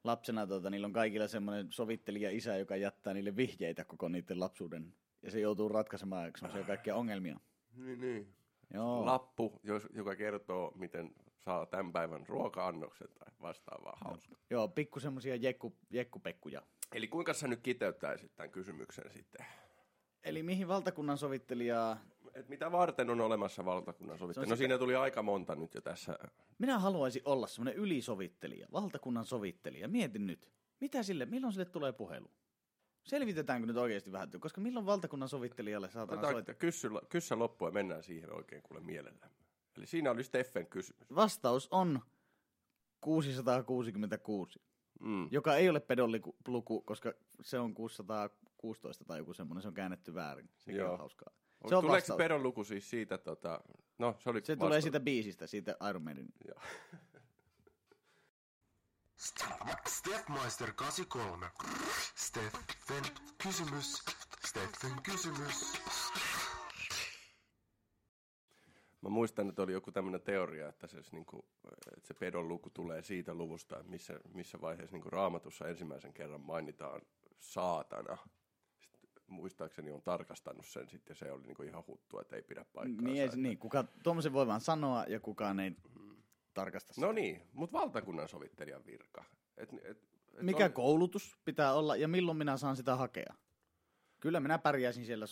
Lapsena tota, niillä on kaikilla semmoinen sovittelija isä, joka jättää niille vihjeitä koko niiden lapsuuden. Ja se joutuu ratkaisemaan semmoisia kaikkia ongelmia. Niin, niin. Joo. Lappu, jos, joka kertoo, miten saa tämän päivän ruoka-annoksen tai vastaavaa hauska. Joo, pikku semmoisia jekku, jekkupekkuja. Eli kuinka sä nyt kiteyttäisit tämän kysymyksen sitten? Eli mihin valtakunnan sovittelijaa... Et mitä varten on olemassa valtakunnan sovittelu? Se No siinä tuli aika monta nyt jo tässä. Minä haluaisin olla semmoinen ylisovittelija, valtakunnan sovittelija. Mietin nyt, mitä sille, milloin sille tulee puhelu? Selvitetäänkö nyt oikeasti vähän, koska milloin valtakunnan sovittelijalle saatana soittaa? kyssä loppu ja mennään siihen oikein kuule mielellään. Eli siinä oli Steffen kysymys. Vastaus on 666, Mm. joka ei ole pedolluku, koska se on 616 tai joku semmoinen, se on käännetty väärin. Sekin Joo. on hauskaa. Se Se on Tuleeko se vastaus. pedon luku siis siitä, tota, no se oli Se tulee siitä biisistä, siitä Iron Maiden. Joo. Stepmeister 83. Steffen kysymys. Steffen kysymys. Mä muistan, että oli joku tämmöinen teoria, että se, niinku, että se pedon luku tulee siitä luvusta, että missä, missä vaiheessa niinku raamatussa ensimmäisen kerran mainitaan saatana. Sitten, muistaakseni on tarkastanut sen sitten, ja se oli niinku ihan huttua, että ei pidä paikkaansa. Niin, ei, niin kuka, tuommoisen voi vaan sanoa ja kukaan ei tarkasta sitä. No niin, mutta valtakunnan sovittelijan virka. Et, et, et Mikä on- koulutus pitää olla ja milloin minä saan sitä hakea? Kyllä minä pärjäisin siellä.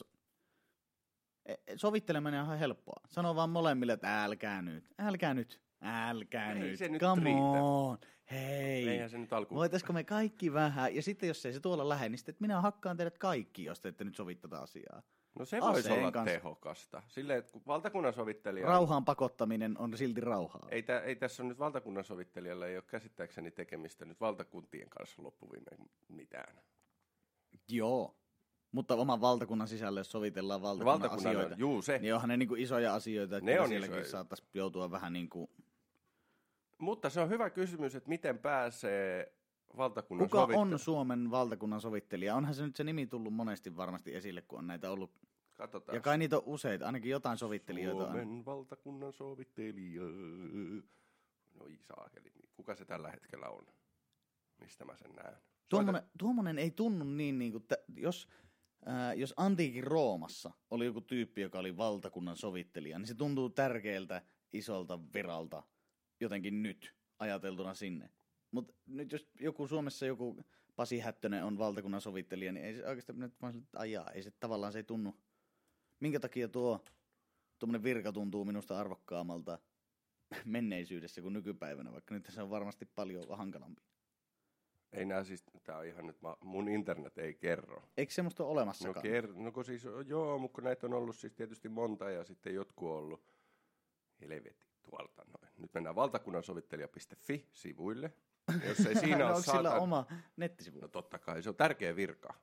So- Sovitteleminen on ihan helppoa. Sano vaan molemmille, että älkää nyt, älkää nyt, älkää Ei nyt. se nyt Come riitä. on, hei. Eihän se nyt alkuun. Voitaisko me kaikki vähän? Ja sitten jos ei se tuolla lähde, niin sitten minä hakkaan teidät kaikki, jos te ette nyt sovi tätä asiaa. No se voisi olla kanssa. tehokasta. Silleen, että kun valtakunnan sovittelija... Rauhaan pakottaminen on silti rauhaa. Ei, tä, ei tässä on nyt valtakunnan sovittelijalla ei ole käsittääkseni tekemistä nyt valtakuntien kanssa loppuviimein mitään. Joo. Mutta oman valtakunnan sisällä, jos sovitellaan valtakunnan, Valtakunnan, asioita, juu se. niin onhan ne niinku isoja asioita, että Ne on sielläkin isoja. saattaisi joutua vähän niin kuin... Mutta se on hyvä kysymys, että miten pääsee valtakunnan Kuka sovittelu- on Suomen valtakunnan sovittelija? Onhan se nyt se nimi tullut monesti varmasti esille, kun on näitä ollut. Katsotaan. Ja kai niitä on useita, ainakin jotain sovittelijoita on. Suomen valtakunnan sovittelija. No isaakeli, niin kuka se tällä hetkellä on? Mistä mä sen näen? Tuommoinen, tuommoinen ei tunnu niin, niin kuin, jos, ää, jos antiikin Roomassa oli joku tyyppi, joka oli valtakunnan sovittelija, niin se tuntuu tärkeältä, isolta viralta jotenkin nyt ajateltuna sinne. Mutta nyt jos joku Suomessa joku Pasi Hättönen on valtakunnan sovittelija, niin ei se oikeastaan nyt vaan ajaa, ei se tavallaan se ei tunnu. Minkä takia tuo tuommoinen virka tuntuu minusta arvokkaammalta menneisyydessä kuin nykypäivänä, vaikka nyt se on varmasti paljon hankalampi. Ei nää siis, tää on ihan nyt, mä, mun internet ei kerro. Eikö semmoista ole No, olemassakaan? ker, no kun siis, joo, mutta kun näitä on ollut siis tietysti monta ja sitten jotkut on ollut helvetti tuolta noin. Nyt mennään valtakunnansovittelija.fi-sivuille. Jos ei siinä no, ole onko sillä saatan... oma nettisivu? No totta kai, se on tärkeä virka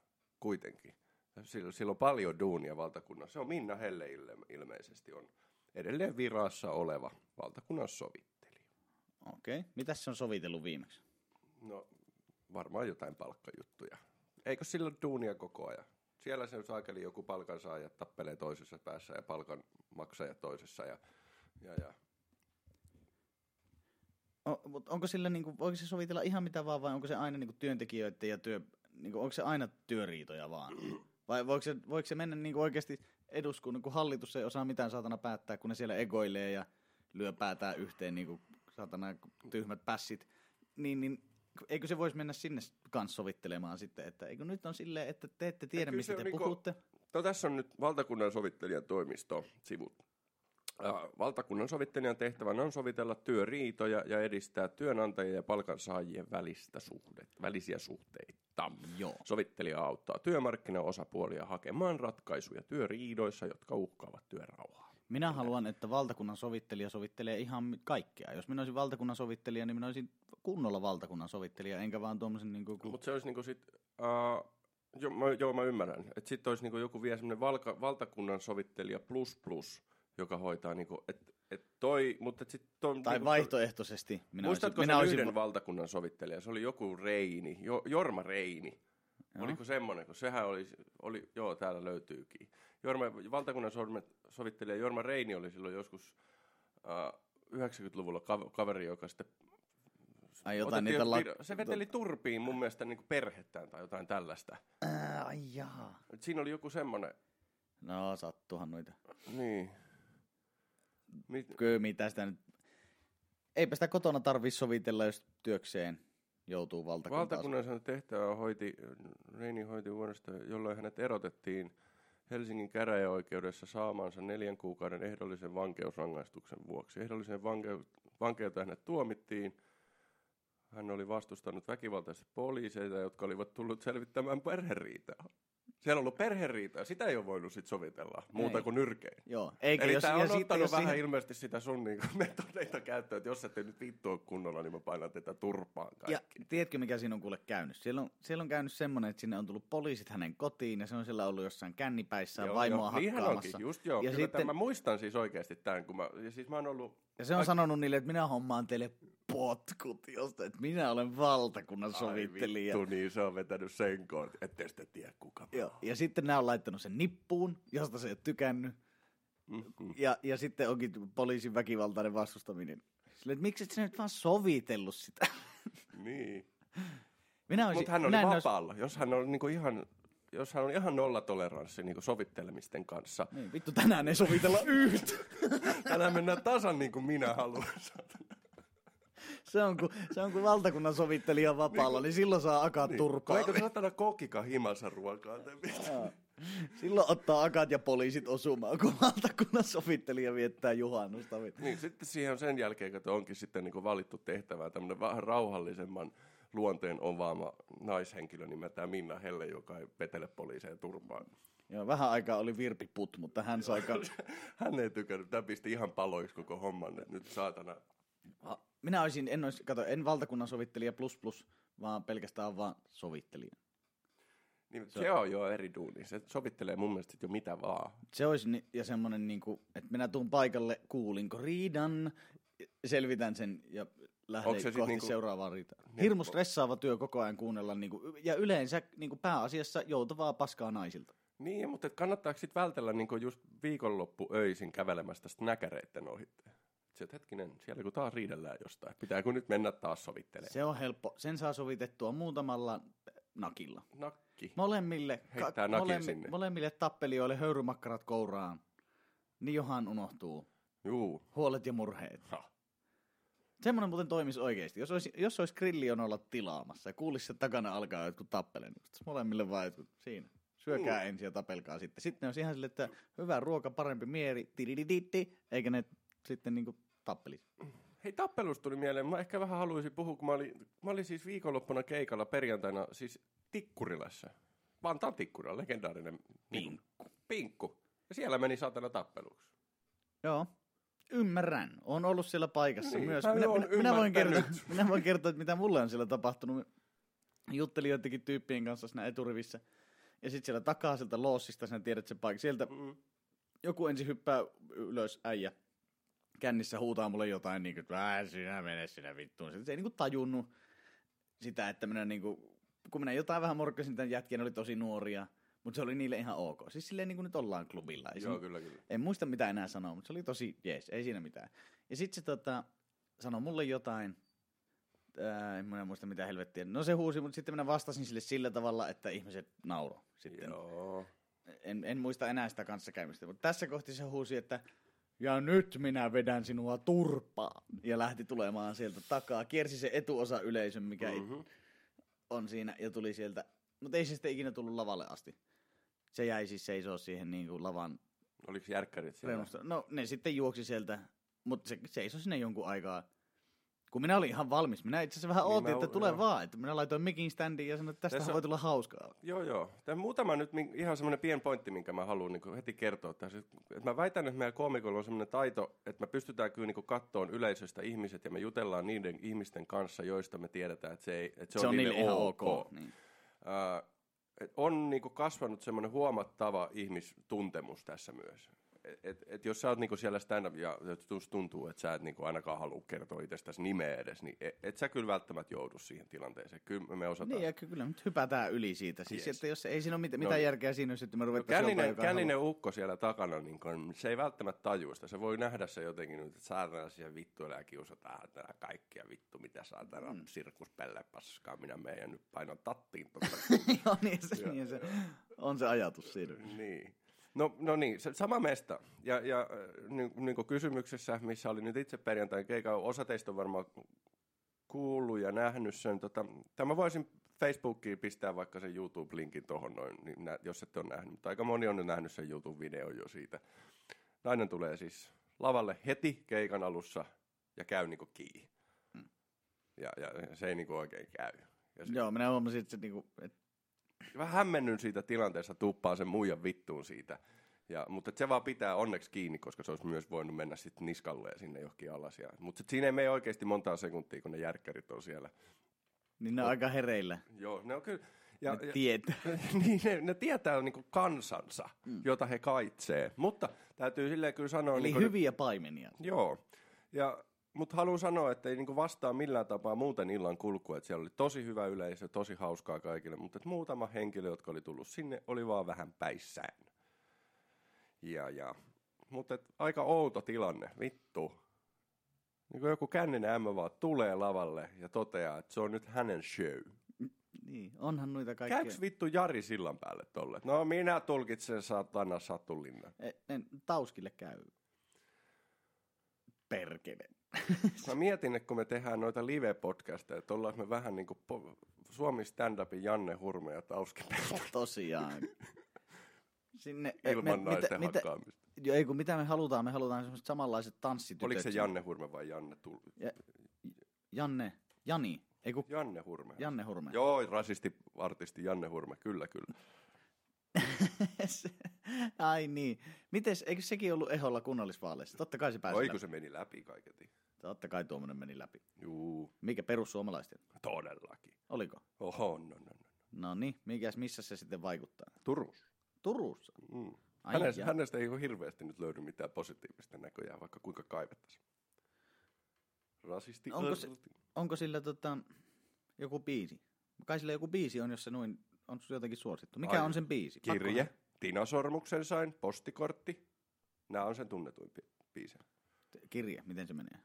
kuitenkin. Sillä, sillä on paljon duunia valtakunnassa. Se on Minna Helle ilme, ilmeisesti on edelleen virassa oleva valtakunnan sovittelija. Okei. Okay. Mitäs se on sovitellut viimeksi? No varmaan jotain palkkajuttuja. Eikö sillä ole duunia koko ajan? Siellä se saakeli joku palkansaaja tappelee toisessa päässä ja palkan maksaja toisessa. Ja, ja, ja. O, mut onko sillä, niinku, voiko se sovitella ihan mitä vaan, vai onko se aina niinku, työntekijöiden ja työ, niinku, onko se aina työriitoja vaan? Vai voiko se, voiko se mennä niinku, oikeasti eduskunnan, kun hallitus ei osaa mitään saatana päättää, kun ne siellä egoilee ja lyö päätään yhteen niinku, saatana tyhmät pässit, niin, niin eikö se voisi mennä sinne kanssa sovittelemaan sitten, että eikö nyt on silleen, että te ette tiedä, kyllä mistä te niinku- puhutte. No tässä on nyt valtakunnan sovittelijan toimisto sivut. Valtakunnan sovittelijan tehtävänä on sovitella työriitoja ja edistää työnantajien ja palkansaajien välistä suhdet, välisiä suhteita. Joo. Sovittelija auttaa työmarkkinaosapuolia hakemaan ratkaisuja työriidoissa, jotka uhkaavat työrauhaa. Minä haluan, että valtakunnan sovittelija sovittelee ihan kaikkea. Jos minä olisin valtakunnan sovittelija, niin minä olisin kunnolla valtakunnan sovittelija, enkä vaan tuommoisen niin kuin... Mutta se olisi niinku sit, uh, jo, mä, joo mä ymmärrän, että sitten olisi niinku joku vielä semmoinen valka, valtakunnan sovittelija plus plus, joka hoitaa niinku, että et toi, mutta sitten ton, Tai niinku, vaihtoehtoisesti. Minä Muistatko olisin, minä olisin... yhden valtakunnan sovittelija? Se oli joku Reini, jo, Jorma Reini. Joo. Oliko semmoinen, kun sehän oli, oli, joo täällä löytyykin. Jorma, valtakunnan sovittelija Jorma Reini oli silloin joskus uh, 90-luvulla kav- kaveri, joka sitten Ai jotain niitä joku- se veteli turpiin mun mielestä niin perhettään tai jotain tällaista. Ää, ai jaa. Et siinä oli joku semmoinen, No sattuhan noita. niin. Mit, Kyllä mitä sitä nyt... Eipä sitä kotona tarvii sovitella, jos työkseen joutuu valtakuntaan. Valtakunnan tehtävää hoiti, Reini hoiti vuodesta, jolloin hänet erotettiin Helsingin käräjäoikeudessa saamansa neljän kuukauden ehdollisen vankeusrangaistuksen vuoksi. Ehdollisen vanke- vankeuteen hänet tuomittiin. Hän oli vastustanut väkivaltaisesti poliiseita, jotka olivat tullut selvittämään perheriitaa. Siellä on ollut perheriitaa, sitä ei ole voinut sit sovitella, muuta Ei. kuin nyrkein. Joo, eikä Eli jos, tämä ja on ottanut jos vähän siihen- ilmeisesti sitä sun niinku metodeita käyttöön, että jos ette nyt vittua kunnolla, niin mä painan tätä turpaan Ja kaikki. tiedätkö, mikä siinä on kuule käynyt? Siellä on, siellä on käynyt semmoinen, että sinne on tullut poliisit hänen kotiin ja se on siellä ollut jossain kännipäissään Joo, vaimoa joo, hakkaamassa. onkin, just joo. Ja Ja sitten-. Mä muistan siis oikeasti tämän, kun mä, ja siis mä oon ollut, Ja se on sanonut niille, että minä hommaan teille potkut, josta, että minä olen valtakunnan sovittelija. Ai vittu, niin se on vetänyt sen koon, ettei sitten tiedä kuka Joo. Ja sitten nämä on laittanut sen nippuun, josta se ei ole tykännyt. Mm-hmm. Ja, ja sitten onkin poliisin väkivaltainen vastustaminen. Sille, että miksi et sä nyt vaan sovitellut sitä? Niin. Minä olisin, Mutta hän oli minä en olisi- vapaalla. Jos hän on niinku ihan, jos hän on ihan nollatoleranssi niinku sovittelemisten kanssa. Niin, vittu, tänään ei sovitella yhtä. Tänään mennään tasan niin kuin minä haluan. Se on, kun, se on kun valtakunnan sovittelija vapaalla, niin, silloin saa akat niin, turpaa. Eikö saatana kokika himassa ruokaa? Silloin ottaa akat ja poliisit osumaan, kun valtakunnan sovittelija viettää juhannusta. Niin, sitten siihen on sen jälkeen, kun onkin sitten niin kuin valittu tehtävää tämmöinen vähän rauhallisemman luonteen ovaama naishenkilö nimeltään Minna Helle, joka ei petele poliiseen turpaan. Joo, vähän aikaa oli Virpi Put, mutta hän sai. Hän ei tykännyt, tämä pisti ihan paloiksi koko homman, että nyt saatana. Minä olisin, en, olisi, kato, en valtakunnan sovittelija plus plus, vaan pelkästään vaan sovittelija. Niin, se, se on jo eri duuni. Se sovittelee mun mielestä jo mitä vaan. Se olisi, ni- ja semmoinen, niin kuin, että minä tuun paikalle, kuulinko riidan, selvitän sen ja lähden Onko se kohti niinku- seuraavaa riitaa. Hirmu stressaava työ koko ajan kuunnella, niin kuin, ja yleensä niin kuin pääasiassa joutavaa paskaa naisilta. Niin, mutta kannattaako sitten vältellä niinku just viikonloppuöisin kävelemästä sit näkäreitten ohitte? Havaitsin, että hetkinen, siellä kun taas riidellään jostain. Pitääkö nyt mennä taas sovittelemaan? Se on helppo. Sen saa sovitettua muutamalla nakilla. Nakki. Molemmille, Heittää nakin sinne. molemmille tappelijoille höyrymakkarat kouraan. Niin johan unohtuu Juu. huolet ja murheet. Ha. Semmoinen muuten toimisi oikeasti. Jos olisi, jos olisi grillion olla tilaamassa ja kuulisi, että takana alkaa jotkut tappelemaan, niin molemmille vaan jotkut siinä. Syökää Mm. ensin ja tapelkaa sitten. Sitten olisi ihan silleen, että hyvä ruoka, parempi mieli, eikä ne sitten niinku tappelisi. Hei, tappelusta tuli mieleen. Mä ehkä vähän haluaisin puhua, kun mä olin, mä olin siis viikonloppuna keikalla perjantaina siis Tikkurilassa. Vantaan Tikkurila, legendaarinen pinkku. pinkku. Ja siellä meni satana tappeluksi. Joo. Ymmärrän. On ollut siellä paikassa Niin, myös. mä Minä, minä, minä, voin kertoa, minä voin kertoa, että mitä mulle on siellä tapahtunut. Juttelin joidenkin tyyppien kanssa siinä eturivissä. Ja sitten siellä takaa sieltä loossista, sinä tiedät sen paikan. Sieltä Mm. joku ensin hyppää ylös äijä kännissä huutaa mulle jotain, niin kuin, että "Ää, sinä mene sinä vittuun. Sitten se ei niin kuin tajunnut sitä, että minä niin kuin, kun minä jotain vähän morkkasin tämän jätkien, oli tosi nuoria, mutta se oli niille ihan ok. Siis silleen niin kuin nyt ollaan klubilla. Ei se- Joo, kyllä, kyllä. en muista mitä enää sanoa, mutta se oli tosi jees, ei siinä mitään. Ja sitten se tota, sanoi mulle jotain, ää, en minä muista mitä helvettiä. No se huusi, mutta sitten minä vastasin sille sillä tavalla, että ihmiset nauro. Sitten Joo. en, en muista enää sitä kanssakäymistä, mutta tässä kohti se huusi, että ja nyt minä vedän sinua turpaan. Ja lähti tulemaan sieltä takaa. Kiersi se etuosa yleisön, mikä Mhm. mm-hmm. on siinä, ja tuli sieltä. Mutta ei se sitten ikinä tullut lavalle asti. Se jäi siis seisoo siihen niin kuin lavan Oliko järkkärit siellä? No ne sitten juoksi sieltä, mutta se seisoi sinne jonkun aikaa. Kun minä olin ihan valmis. Minä itse asiassa vähän Niin ootin, mä- että tule joo. vaan. Että minä laitoin mikin standiin ja sanoin, että tästä Tässä- voi tulla hauskaa. Joo, joo. Tämä muutama nyt ihan semmoinen pien pointti, minkä mä haluan niin heti kertoa tässä. Että mä väitän, että meidän koomikolla on semmoinen taito, että me pystytään kyllä niin kattoon yleisöstä ihmiset ja me jutellaan niiden ihmisten kanssa, joista me tiedetään, että se, ei, että se, Se on niille ihan ok. ok. Niin. Et on niinku kasvanut semmoinen huomattava ihmistuntemus tässä myös. Et, et, jos sä oot niinku siellä stand-up ja tuntuu, että sä et niinku ainakaan halua kertoa itsestäsi nimeä edes, niin et, et sä kyllä välttämättä joudu siihen tilanteeseen. Kyllä me osataan. Niin, ja kyllä nyt hypätään yli siitä. Siis, Yes. että jos ei siinä ole mitään, mitään No. järkeä siinä, jos että me joltain, joka känninen ukko siellä takana, niin kun, se ei välttämättä tajua sitä. Se voi nähdä se jotenkin nyt, että saatana siihen vittuilla ja kiusataan täällä kaikkia vittu, mitä saatana mm. sirkuspelle paskaa. Minä menen ja nyt painan tattiin Joo, niin se, niin se on se ajatus siinä. Niin. No, no niin, sama mesta. Ja, ja äh, niin, niin kuin kysymyksessä, missä oli nyt itse perjantain keikka, osa teistä on varmaan kuullut ja nähnyt sen. Tota, tämä voisin Facebookiin pistää vaikka sen YouTube-linkin tuohon noin, niin nä, jos ette ole nähnyt. Mutta aika moni on jo nähnyt sen YouTube-videon jo siitä. Nainen tulee siis lavalle heti keikan alussa ja käy niinku kiinni. Ja, ja se ei niinku oikein käy. Ja Joo, minä huomasin, että se niinku, et, vähän hämmennyn siitä tilanteesta, tuppaa sen muijan vittuun siitä. Ja, mutta se vaan pitää onneksi kiinni, koska se olisi myös voinut mennä sitten niskalle ja sinne johonkin alas. Ja, mutta siinä ei mene oikeasti montaa sekuntia, kun ne järkkärit on siellä. niin ne on aika hereillä. Joo, ne on kyllä. Ja, Ne ja, tietää. niin, ne, ne tietää niin kansansa, mm. jota he kaitsee. Mutta täytyy silleen kyllä sanoa... Eli niin kuin, hyviä paimenia. Joo. Ja, mutta haluan sanoa, että ei niinku vastaa millään tapaa muuten illan kulkua. Että siellä oli tosi hyvä yleisö, tosi hauskaa kaikille, mutta että muutama henkilö, jotka oli tullut sinne, oli vaan vähän päissään. Ja, ja. Mutta et aika outo tilanne, vittu. Niin joku känninen ämmä vaan tulee lavalle ja toteaa, että se on nyt hänen show. Niin, onhan noita kaikkia. Käyks vittu Jari sillan päälle tolle? No minä tulkitsen satana satulinnan. E, en, tauskille käy. Perkele. Mä mietin, että kun me tehdään noita live-podcasteja, että ollaan me vähän niin kuin Suomi stand-upin Janne Hurme ja Tauski Tosiaan. Sinne, e, ilman naisten mitä, hakkaamista. jo, ei kun mitä me halutaan, me halutaan semmoiset samanlaiset tanssitytöt. Oliko se. Janne Hurme vai Janne Tul... Ja, Janne, Jani, ei kun Janne Hurme. Janne Hurme. Joo, rasisti-artisti Janne Hurme, kyllä kyllä. Ai niin. Mites, eikö sekin ollut eholla kunnallisvaaleissa? Totta kai se pääsi Oi kun läpi. se meni läpi kaiketi. Totta kai tuommoinen meni läpi. Juu, Mikä perussuomalaisten? todellakin. Oliko? Oho, no, no, no. No niin, mikäs, missä se sitten vaikuttaa? Turus. Turussa. Mm. Ai Hänestä, jaa. hänestä ei ole hirveästi nyt löydy mitään positiivista näköjään, vaikka kuinka kaivettaisiin. Rasisti. Onko se- Onko sillä tota, joku biisi? Kai sillä joku biisi on, jos se noin on jotenkin suosittu. Mikä Ai, on sen biisi? Pakko- Kirje, Tina Sormuksen sain, postikortti. Nämä on sen tunnetuin bi- biisejä. kirje, miten se menee?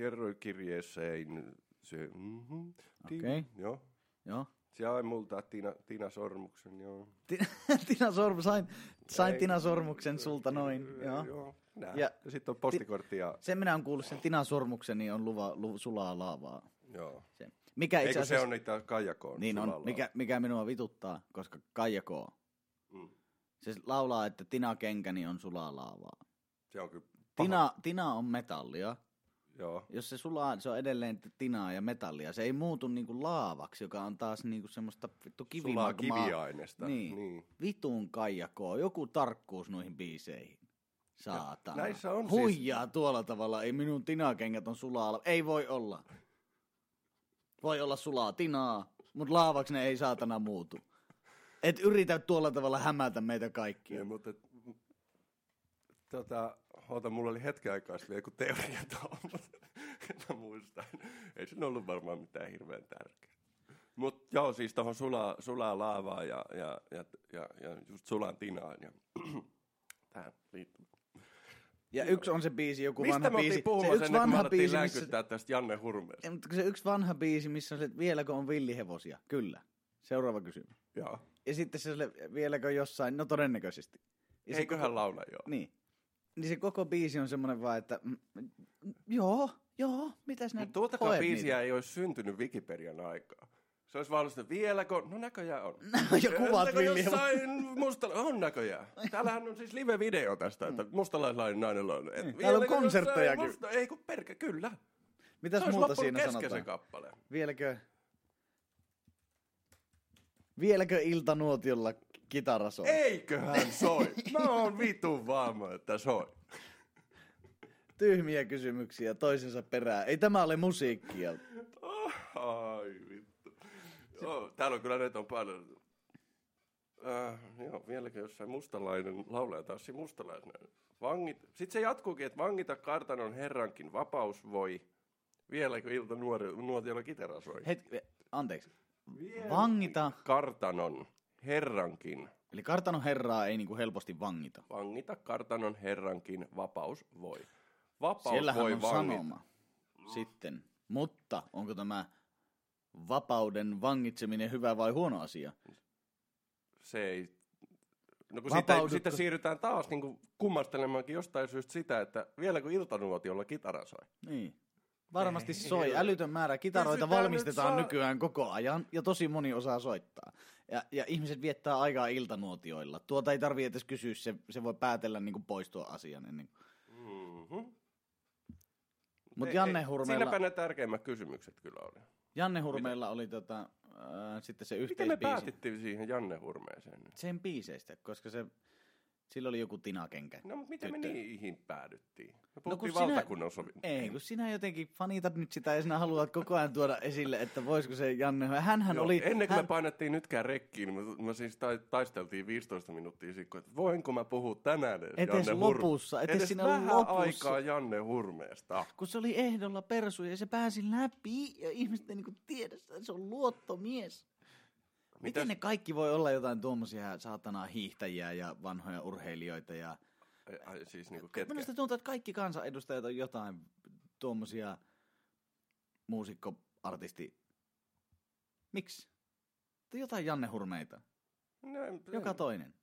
Kerroin kirjeeseen se, mm-hmm, Okei. Joo. Joo. Sai multa Tina, Tina Sormuksen, joo. Ti- Tina Sorm, sain, sain Ei. Tina Sormuksen sulta noin. Joo. joo. Nää. Ja- Ja, sitten on postikortti ja, Sen minä olen kuullut, sen Tina Sormuksen niin on luva, lu, sulaa laavaa. joo. Se. Mikä itse Eikö se asiassa, on niitä Kaijakoon niin on, mikä, mikä minua vituttaa, koska Kaija K. Mm. Se laulaa, että Tina Kenkäni on sulaa laavaa. Se on kyllä paha. Tina, Tina on metallia. Joo. Jos se sulaa, se on edelleen tinaa ja metallia. Se ei muutu niinku laavaksi, joka on taas niinku semmoista vittu Sulaa kivimagmaa. kiviainesta. Niin. niin. Vitun kaijakoo. Joku tarkkuus noihin biiseihin. Saatana. näissä on siis- Huijaa tuolla tavalla. Ei minun tinakengät on sulaa. Ei voi olla. Voi olla sulaa tinaa, mutta laavaksi ne ei saatana muutu. Et yritä tuolla tavalla hämätä meitä kaikkia. Ja, mutta, tota, oota, mulla oli hetken aikaa sitten vielä joku teoria tuolla, mutta muistan. Ei se ollut varmaan mitään hirveän tärkeää. Mutta joo, siis tuohon sulaa, sulaa laavaa ja, ja, ja, ja, ja just sulaan tinaan. Ja, tähän liittyy. Ja yksi on se biisi, joku Mistä vanha biisi. Se yksi vanha biisi, missä, tästä Janne Hurmeesta? Ja, mutta se yksi vanha biisi, missä on se, että vieläkö on villihevosia? Kyllä. Seuraava kysymys. Joo. Ja sitten se, vieläkö jossain, no todennäköisesti. Ja Eiköhän koko, laula joo. Niin. Niin se koko biisi on semmoinen vaan, että mm, mm, joo, joo, mitäs ne tuotakaan biisiä niitä? ei olisi syntynyt Wikipedian aikaa. Se olisi vaan sitä, vieläkö? No näköjään on. ja kuvat jossain mustala... On näköjään. Täällähän on siis live-video tästä, että mustalaislainen nainen on. Et Niin, täällä on konserttejakin. Musta... Ei kun perke, kyllä. Mitäs se muuta siinä sanotaan? se kappale. Vieläkö, vieläkö iltanuotiolla kitara soi? Eiköhän soi. Mä oon vitun vaama, että soi. Tyhmiä kysymyksiä toisensa perään. Ei tämä ole musiikkia. Oh, ai vittu. Joo, täällä on kyllä näitä on paljon. Äh, joo, vieläkö jossain mustalainen laulaja tanssi mustalaisena. Vangit. Sitten se jatkuukin, että vangita kartanon herrankin vapaus voi. Vieläkö ilta nuori, nuotiolla kitara soi? Hetki, anteeksi. Vangita, Kartanon herrankin. eli kartanon herraa ei niinku helposti vangita. Vangita kartanon herrankin vapaus voi. Vapaus Siellähän voi on vangita. sanoma sitten. Mutta onko tämä vapauden vangitseminen hyvä vai huono asia? Se ei... No kun Vapaudutko- sitten siirrytään taas niin kuin kummastelemaankin jostain syystä sitä, että vieläkö iltanuotiolla kitara soi. Niin. Varmasti soi. Älytön määrä kitaroita Pystytään valmistetaan nyt saa- nykyään koko ajan ja tosi moni osaa soittaa. Ja, ja ihmiset viettää aikaa iltanuotioilla. Tuota ei tarvitse edes kysyä, se, se voi päätellä niin kuin poistua asian ennen. Mm-hmm. Mutta Janne Hurmeella, Siinäpä ne tärkeimmät kysymykset kyllä oli. Janne Hurmeella oli tota, äh, sitten se Miten me yhteisbiisi. päätettiin siihen Janne Hurmeeseen? nyt? Sen biiseistä, koska se, sillä oli joku tinakenkä. No, mutta miten me niihin päädyttiin? Me kun puhuttiin sinä- valtakunnan sovin. Ei, kun sinä jotenkin fanitat nyt sitä ja sinä haluat koko ajan tuoda esille, että voisiko se Janne, hänhän Joo, oli... ennen kuin hän, me painettiin nytkään rekkiin, niin me, me siis ta- taisteltiin 15 minuuttia sitten, että voinko mä puhua tänään edes, Etes Janne lopussa, etes edes siinä vähän lopussa. aikaa Janne Hurmeesta. kun se oli ehdolla persu ja se pääsi läpi ja ihmiset ei niinku tiedä, että se on luottomies. Miten Mitäs- ne kaikki voi olla jotain tuommoisia saatanaa hiihtäjiä ja vanhoja urheilijoita ja... Ai, siis niinku ketkä? Minusta tuntuu, että kaikki kansanedustajat on jotain tuommoisia muusikkoartisti... Miksi? Tai jotain Janne Hurmeita. No, en- Joka en- toinen.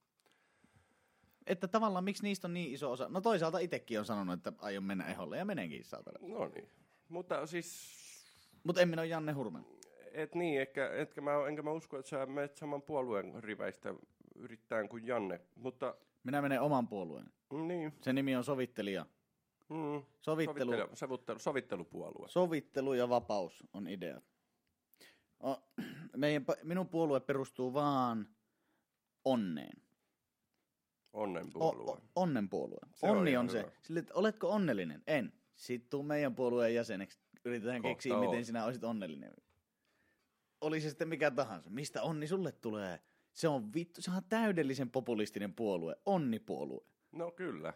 Että tavallaan miksi niistä on niin iso osa. No toisaalta itsekin on sanonut, että aion mennä eholle ja menenkin saatana. No niin. Mutta siis, Mutta en minä ole Janne Hurme. Et niin, etkä, etkä mä, enkä mä usko, että sä menet saman puolueen riveistä yrittäen kuin Janne. Mutta Minä menen oman puolueen. niin, Se nimi on sovittelija. mm, Sovittelu, sovittelu, sovittelu, sovittelupuolue. sovittelu ja vapaus on idea. O, meidän, minun puolue perustuu vaan onneen. Onnen O, puolue. o, onnen puolue. Se on Onni ihan on se. hyvä. Sille, että oletko onnellinen? En. Sitten tuu meidän puolueen jäseneksi. Yritetään Kohta keksiä, oot. miten sinä olisit onnellinen. Oli se sitten mikä tahansa. Mistä onni sulle tulee? Se on vittu, se on täydellisen populistinen puolue. Onnipuolue. No kyllä.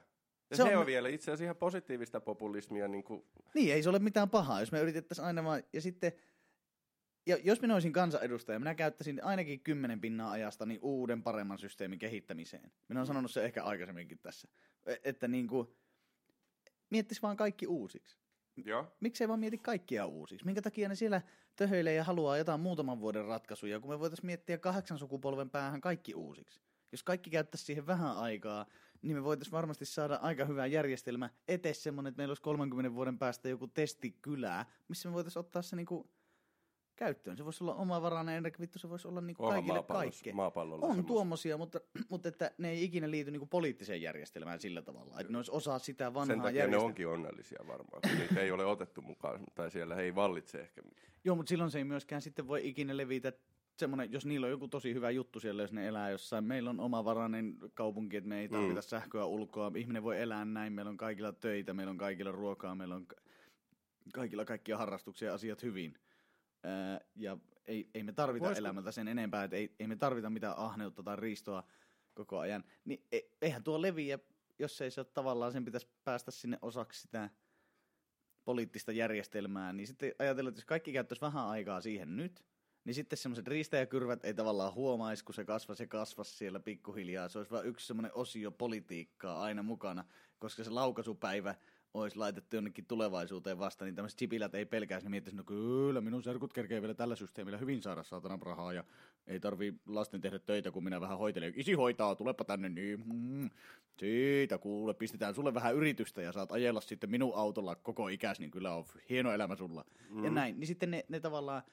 Ja Se se, on- on, vielä itse asiassa ihan positiivista populismia. Niin kuin, Niin, ei se ole mitään pahaa, jos me yritettäisiin aina vaan, ja sitten, ja jos minä olisin kansanedustaja, minä käyttäisin ainakin kymmenen pinnaa ajasta niin uuden paremman systeemin kehittämiseen. Minä olen sanonut se ehkä aikaisemminkin tässä, E- että niin kuin, miettisi vaan kaikki uusiksi. Miksei vaan mieti kaikkia uusiksi? Minkä takia ne siellä töhöilee ja haluaa jotain muutaman vuoden ratkaisuja, kun me voitaisiin miettiä kahdeksan sukupolven päähän kaikki uusiksi? Jos kaikki käyttäisi siihen vähän aikaa, niin me voitaisiin varmasti saada aika hyvä järjestelmä eteen semmoinen, että meillä olisi 30 vuoden päästä joku testikylää, missä me voitaisiin ottaa se niinku käyttöön. Se voisi olla omavarainen, eikä vittu se voisi olla niinku Onhan kaikille kaikkea. maapallolla On semmoista. tuommoisia, mutta, mutta että ne ei ikinä liity niinku poliittiseen järjestelmään sillä tavalla. Että ne olisi osa sitä vanhaa Sen takia ne järjestelmää. onkin onnellisia varmaan, kun niitä ei ole otettu mukaan, tai siellä ei vallitse ehkä. Joo, mutta silloin se ei myöskään sitten voi ikinä levitä semmoinen, jos niillä on joku tosi hyvä juttu siellä, jos ne elää jossain. Meillä on omavarainen kaupunki, että me ei tarvita mm. sähköä ulkoa. Ihminen voi elää näin, meillä on kaikilla töitä, meillä on kaikilla ruokaa, meillä on ka- kaikilla kaikkia harrastuksia ja asiat hyvin. Ja ei, ei me tarvita Voisiko- elämältä sen enempää, että ei, ei me tarvita mitään ahneutta tai riistoa koko ajan. Niin e, eihän tuo leviä, jos ei se ole tavallaan, sen pitäisi päästä sinne osaksi sitä poliittista järjestelmää, niin sitten ajatellaan, että jos kaikki käyttäisi vähän aikaa siihen nyt, niin sitten semmoiset riistäjäkyrvät ei tavallaan huomaisi, kun se kasvasi ja kasvasi siellä pikkuhiljaa. Se olisi vain yksi semmoinen osio politiikkaa aina mukana, koska se laukaisupäivä olisi laitettu jonnekin tulevaisuuteen vasta, niin tämmöiset chipilät ei pelkäisi, ne miettisivät, no kyllä, minun serkut kerkee vielä tällä systeemillä hyvin saada saatana rahaa ja ei tarvii lasten tehdä töitä, kun minä vähän hoitelen. Isi hoitaa, tulepa tänne, niin mm, siitä kuule, pistetään sulle vähän yritystä ja saat ajella sitten minun autolla koko ikäs, niin kyllä on hieno elämä sulla. Mm. Ja näin, niin sitten ne, ne tavallaan,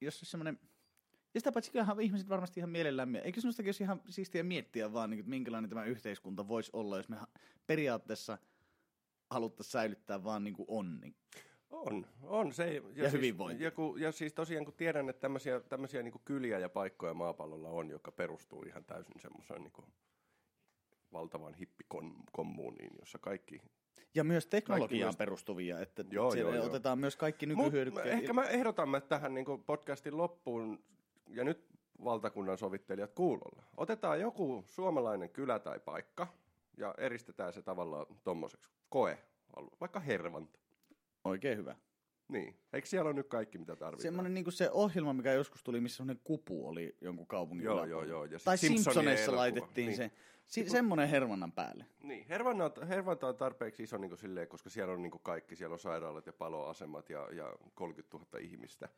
jos se semmoinen, ja sitä paitsi kyllähän ihmiset varmasti ihan mielellään, mie- eikö semmoistakin olisi ihan siistiä miettiä vaan, niin, minkälainen tämä yhteiskunta voisi olla, jos me periaatteessa haluttaisiin säilyttää vaan niin kuin onni. On, on se. Ja, Ja siis, hyvinvointi. Ja, kun, ja siis tosiaan kun tiedän, että tämmöisiä, tämmöisiä niin kyliä ja paikkoja maapallolla on, joka perustuu ihan täysin semmoiseen niin valtavan hippikommuuniin, jossa kaikki... Ja myös teknologiaan myös- perustuvia, että Joo, joo, joo. otetaan myös kaikki nykyhyödykkeet. ehkä mä ehdotamme tähän niin podcastin loppuun, ja nyt valtakunnan sovittelijat kuulolla. Otetaan joku suomalainen kylä tai paikka, ja eristetään se tavallaan tommoseksi koe, vaikka Hervanta. Oikein hyvä. Niin, eikö siellä ole nyt kaikki, mitä tarvitaan? Semmoinen niin se ohjelma, mikä joskus tuli, missä semmoinen kupu oli jonkun kaupungin Joo, joo, joo. Ja Tai Simpsoneissa laitettiin Niin. se. Si- semmoinen hervannan päälle. Niin, Hervanta on, Hervanta on tarpeeksi iso niin kuin silleen, koska siellä on niin kuin kaikki, siellä on sairaalat ja paloasemat ja, ja 30 000 ihmistä.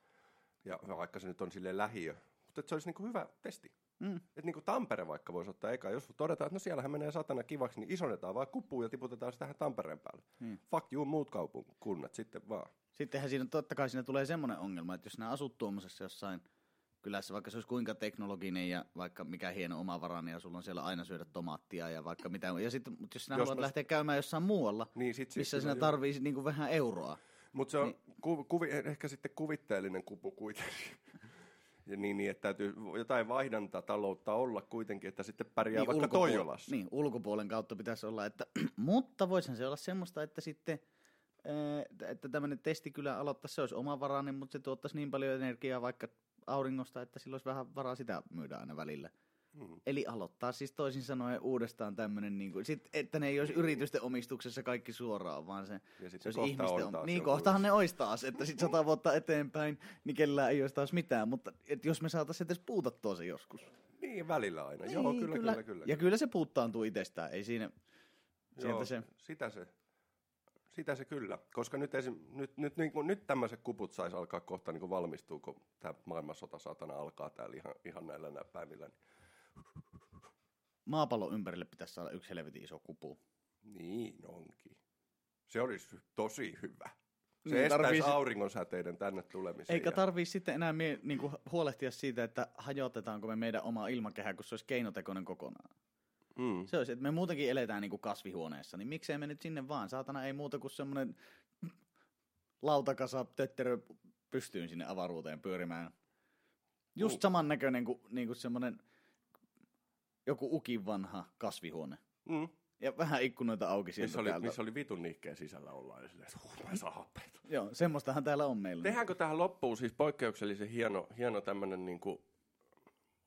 Ja vaikka se nyt on silleen lähiö, mutta se olisi niin kuin hyvä testi. Mm. Että niin kuin Tampere vaikka voisi ottaa eka, jos todetaan, että no siellähän menee satana kivaksi, niin isonnetaan vaan kupuun ja tiputetaan se tähän Tampereen päälle. Mm. Fuck you muut kaupunkunnat sitten vaan. Sittenhän siinä totta kai siinä tulee semmoinen ongelma, että jos nämä asut tuommoisessa jossain kylässä, vaikka se olisi kuinka teknologinen ja vaikka mikä hieno omavarainen ja sulla on siellä aina syödä tomaattia ja vaikka mitä. Ja sitten, mutta jos sinä Jos haluat mä- lähteä käymään jossain muualla, Niin sit se missä kyllä sinä tarvii sit niinku vähän euroa. Mutta se on Niin. ku, kuvi, ehkä sitten kuvitteellinen kupu kuitenkin. Ja niin, niin, että täytyy jotain vaihdantataloutta olla kuitenkin, että sitten pärjää niin, vaikka ulkopuol- Toijolassa. Niin, ulkopuolen kautta pitäisi olla, että, mutta voisihan se olla semmoista, että sitten ää, että tämmöinen testi kyllä aloittaa, se olisi omavarainen, mutta se tuottaisi niin paljon energiaa vaikka auringosta, että sillä olisi vähän varaa sitä myydä aina välillä. Mm. Eli aloittaa siis toisin sanoen uudestaan tämmöinen, niin kuin, sit, että ne ei olisi yritysten omistuksessa kaikki suoraan, vaan se, Ja se olisi ihmisten taas Niin, kohtahan ne olisi taas, että sitten sata vuotta eteenpäin, niin kellään ei olisi taas mitään, mutta et jos me saataisiin edes puutattua se joskus. Niin, välillä aina. Joo, Niin, kyllä, kyllä, kyllä. Ja kyllä se puuttaantuu itsestään, ei siinä, Joo, se, Sitä se, sitä se kyllä. Koska nyt, esim, nyt, nyt, niin kuin, nyt tämmöiset kuput saisi alkaa kohta niin kuin valmistua, kun tämä maailmansota saatana alkaa täällä ihan, ihan näillä nä- päivillä. Maapallon ympärille pitäisi saada yksi helvetin iso kupu. Niin onkin. Se olisi tosi hyvä. Se Niin, estäisi tarvii auringonsäteiden tänne tulemisen. Eikä tarvii sitten enää mie, niin kuin, huolehtia siitä, että hajotetaanko me meidän oma ilmakehä, kun se olisi keinotekoinen kokonaan. Mm. Se olisi, että me muutenkin eletään niin kuin kasvihuoneessa, niin miksei me nyt sinne vaan. Saatana ei muuta kuin semmoinen lautakasa tötterö pystyyn sinne avaruuteen pyörimään. Just Niin. samannäköinen kuin, niin kuin semmoinen joku ukin vanha kasvihuone. Mm. Ja vähän ikkunoita auki sieltä Missä, oli, täältä. missä oli vitun nihkeen sisällä ollaan ja silleen, että mä en saa happeita. Joo, semmoistahan täällä on meillä. Tehdäänkö tähän loppuun siis poikkeuksellisen hieno, hieno tämmöinen niinku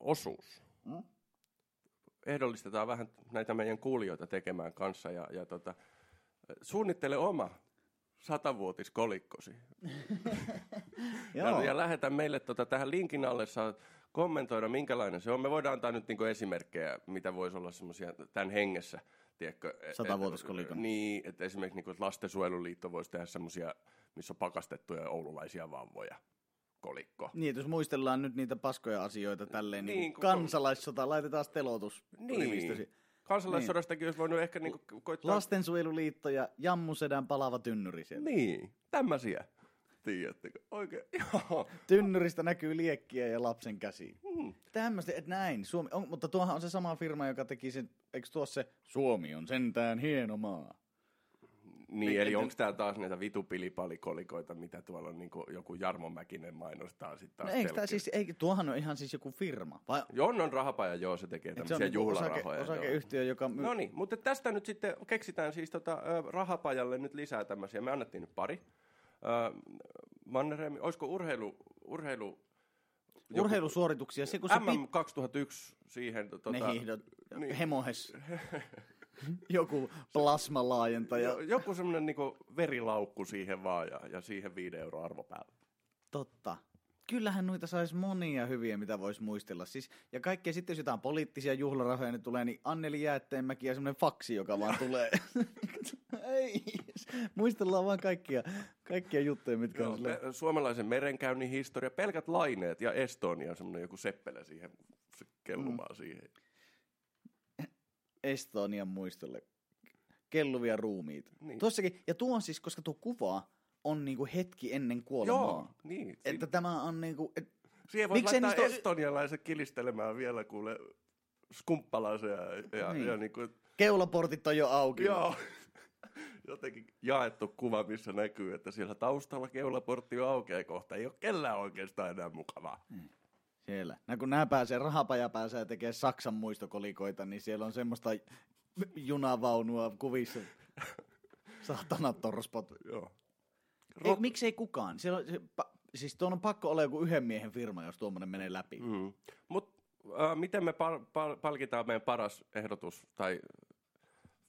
osuus? Mm? Ehdollistetaan vähän näitä meidän kuulijoita tekemään kanssa ja, ja tota, suunnittele oma satavuotiskolikkosi. ja, ja lähetä meille tota, tähän linkin alle, saa kommentoida minkälainen se on. Me voidaan antaa nyt niinku esimerkkejä, mitä voisi olla semmoisia tämän hengessä tiedätkö, et- Satavuotiskolikon. et- Niin, että esimerkiksi niin kuin, että lastensuojeluliitto voisi tehdä semmoisia, missä on pakastettuja oululaisia vauvoja. Kolikko. Niin, jos muistellaan nyt niitä paskoja asioita tälleen, niin, Niin, niin kun- kansalaissota, laitetaan telotus Niin. rivistösi. Kansalaissodastakin olisi voinut ehkä niin kuin, koittaa... Lastensuojeluliitto ja Jammusedän palava tynnyri siellä. Niin, tämmöisiä. Tiedättekö? Oikein, joo. Tynnyristä näkyy liekkiä ja lapsen käsi. Mm. Tämmöistä, että näin. Suomi, on, mutta tuohan on se sama firma, joka teki sen, eikö tuossa se Suomi on sentään hieno maa. Niin, eli että- onko tämä taas näitä vitupilipalikolikoita, mitä tuolla on niin joku Jarmo Mäkinen mainostaa sitten taas No eikö tää telkkarissa? siis, ei, tuohan on ihan siis joku firma. Vai Jonnon rahapaja, joo, se tekee eikö se tämmöisiä on niinku osake, juhlarahoja. joo. osakeyhtiö, joka myy... No niin, mutta tästä nyt sitten keksitään siis tota, rahapajalle nyt lisää tämmöisiä. Me annettiin nyt pari. Ö, Mannerheim, olisiko urheilu, urheilu joku- urheilusuorituksia. Se, kun se MM 2001 siihen. Tota, ne hiihdot, niin. niin. hemohes, joku plasmalaajentaja. jo- Joku semmoinen niinku verilaukku siihen vaan ja, ja siihen viiden euro arvo päälle. Totta. Kyllähän noita saisi monia hyviä, mitä voisi muistella. Siis, ja kaikkea sitten, jos jotain poliittisia juhlarahoja niin tulee, niin Anneli Jäätteenmäki ja semmoinen faksi, joka vaan tulee. Ei, muistellaan vaan kaikkia, kaikkia juttuja, mitkä Joo, on silleen. me, suomalaisen merenkäynnin historia, pelkät laineet ja Estonia, semmoinen joku seppele siihen se kellumaan mm. siihen. Estonian muistolle. Kelluvia ruumiita. Niin. Tuossakin, ja tuo on siis, koska tuo kuva on niinku hetki ennen kuolemaa. Joo, niin. Että tämä on niinku, et, siihen voi laittaa niistä estonialaiset kilistelemään vielä kuule skumppalaisen ja, ja, niin. Niin. ja niin kuin, keulaportit on jo auki. joo, jotenkin jaettu kuva, missä näkyy, että siellä taustalla keulaportti on aukeaa kohta. Ei ole kellään oikeastaan enää mukavaa. Siellä. Nää, kun nämä pääsee, rahapaja pääsee tekemään Saksan muistokolikoita, niin siellä on semmoista junavaunua kuvissa. Saatana torspot. Joo. Ei, miksei kukaan? Siellä on, se, pa, siis tuon on pakko olla joku yhden miehen firma, jos tuommoinen menee läpi. Mm. Mutta äh, miten me pal- pal- palkitaan meidän paras ehdotus? Tai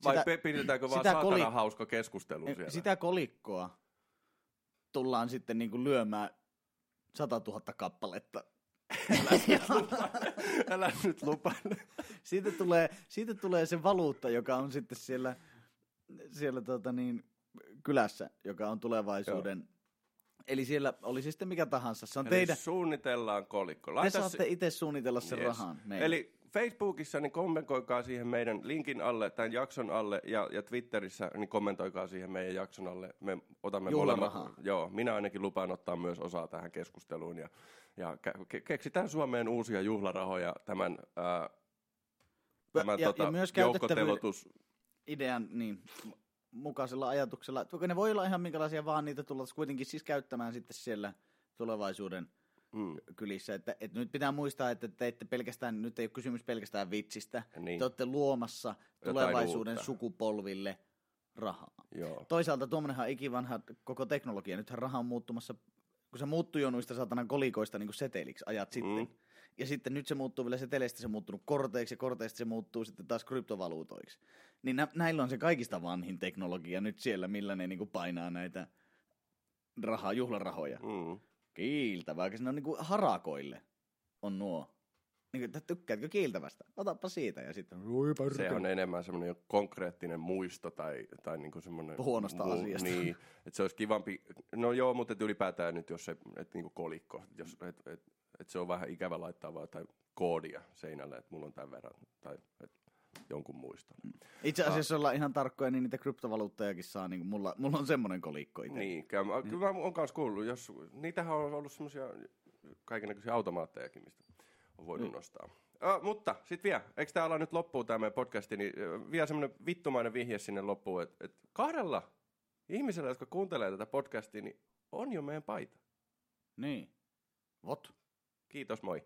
vai Sitä- pidetäänkö vaan sitä saatana koli- hauska keskustelu siellä? Sitä kolikkoa tullaan sitten niinku lyömään 100 000 kappaletta. Älä nyt lupaile. siitä, tulee, siitä tulee se valuutta, joka on sitten siellä, siellä tota niin, kylässä, joka on tulevaisuuden. Eli siellä oli se sitten mikä tahansa. Se on Eli teidän, suunnitellaan kolikko. te Laita saatte itse suunnitella sen Yes. rahan. meille. Eli Facebookissa niin kommentoikaa siihen meidän linkin alle, tämän jakson alle, ja, ja Twitterissä niin kommentoikaa siihen meidän jakson alle. Me otamme molemmat. Joo, minä ainakin lupaan ottaa myös osaa tähän keskusteluun, ja, ja ke- keksitään Suomeen uusia juhlarahoja tämän, ää, tämän ja- tota, ja myös idean niin, mukaisella ajatuksella. että Ne voi olla ihan minkälaisia vaan niitä tullaan kuitenkin siis käyttämään sitten siellä tulevaisuuden Mm. kylissä. Että, että nyt pitää muistaa, että te ette pelkästään, nyt ei ole kysymys pelkästään vitsistä. Niin. Te olette luomassa Jotain tulevaisuuden uutta. sukupolville rahaa. Joo. Toisaalta tuommoinenhan ikivanha koko teknologia. Nythän raha on muuttumassa, kun se muuttui jo noista saatanan kolikoista niin kuin seteliksi ajat sitten. Ja sitten nyt se muuttuu vielä seteleistä, se muuttunut korteiksi ja korteista se muuttuu sitten taas kryptovaluutoiksi. Niin nä- näillä on se kaikista vanhin teknologia nyt siellä, millä ne niinku painaa näitä rahaa, juhlarahoja. Mm. Kiiltävää, vaikka ne on niinku harakoille on nuo. Niin, että tykkäätkö kiiltävästä? Otappa siitä ja sitten... Se on enemmän semmoinen konkreettinen muisto tai, tai niinku semmoinen... Huonosta asiasta. Niin, että se olisi kivampi... No joo, mutta ylipäätään nyt, jos se, et niinku kolikko, jos, et, et, et se on vähän ikävä laittaa vaan jotain koodia seinälle, että mulla on tämän verran, tai et, jonkun muiston. Itse asiassa ollaan ihan tarkkoja, niin niitä kryptovaluuttajakin saa. Niin mulla, mulla on semmoinen kolikko itse. Niin, kyllä mä, kyllä mä oon kanssa kuullut, jos, niitähän on ollut semmoisia kaikenlaisia automaattejakin, mistä on voinut Mm. nostaa. Uh, mutta sitten vielä, eikö tämä ala nyt loppuun tämä meidän podcasti, niin vielä semmoinen vittumainen vihje sinne loppuun, että et kahdella ihmisellä, jotka kuuntelee tätä podcastia, niin on jo meidän paita. Niin. Vot. Kiitos, moi.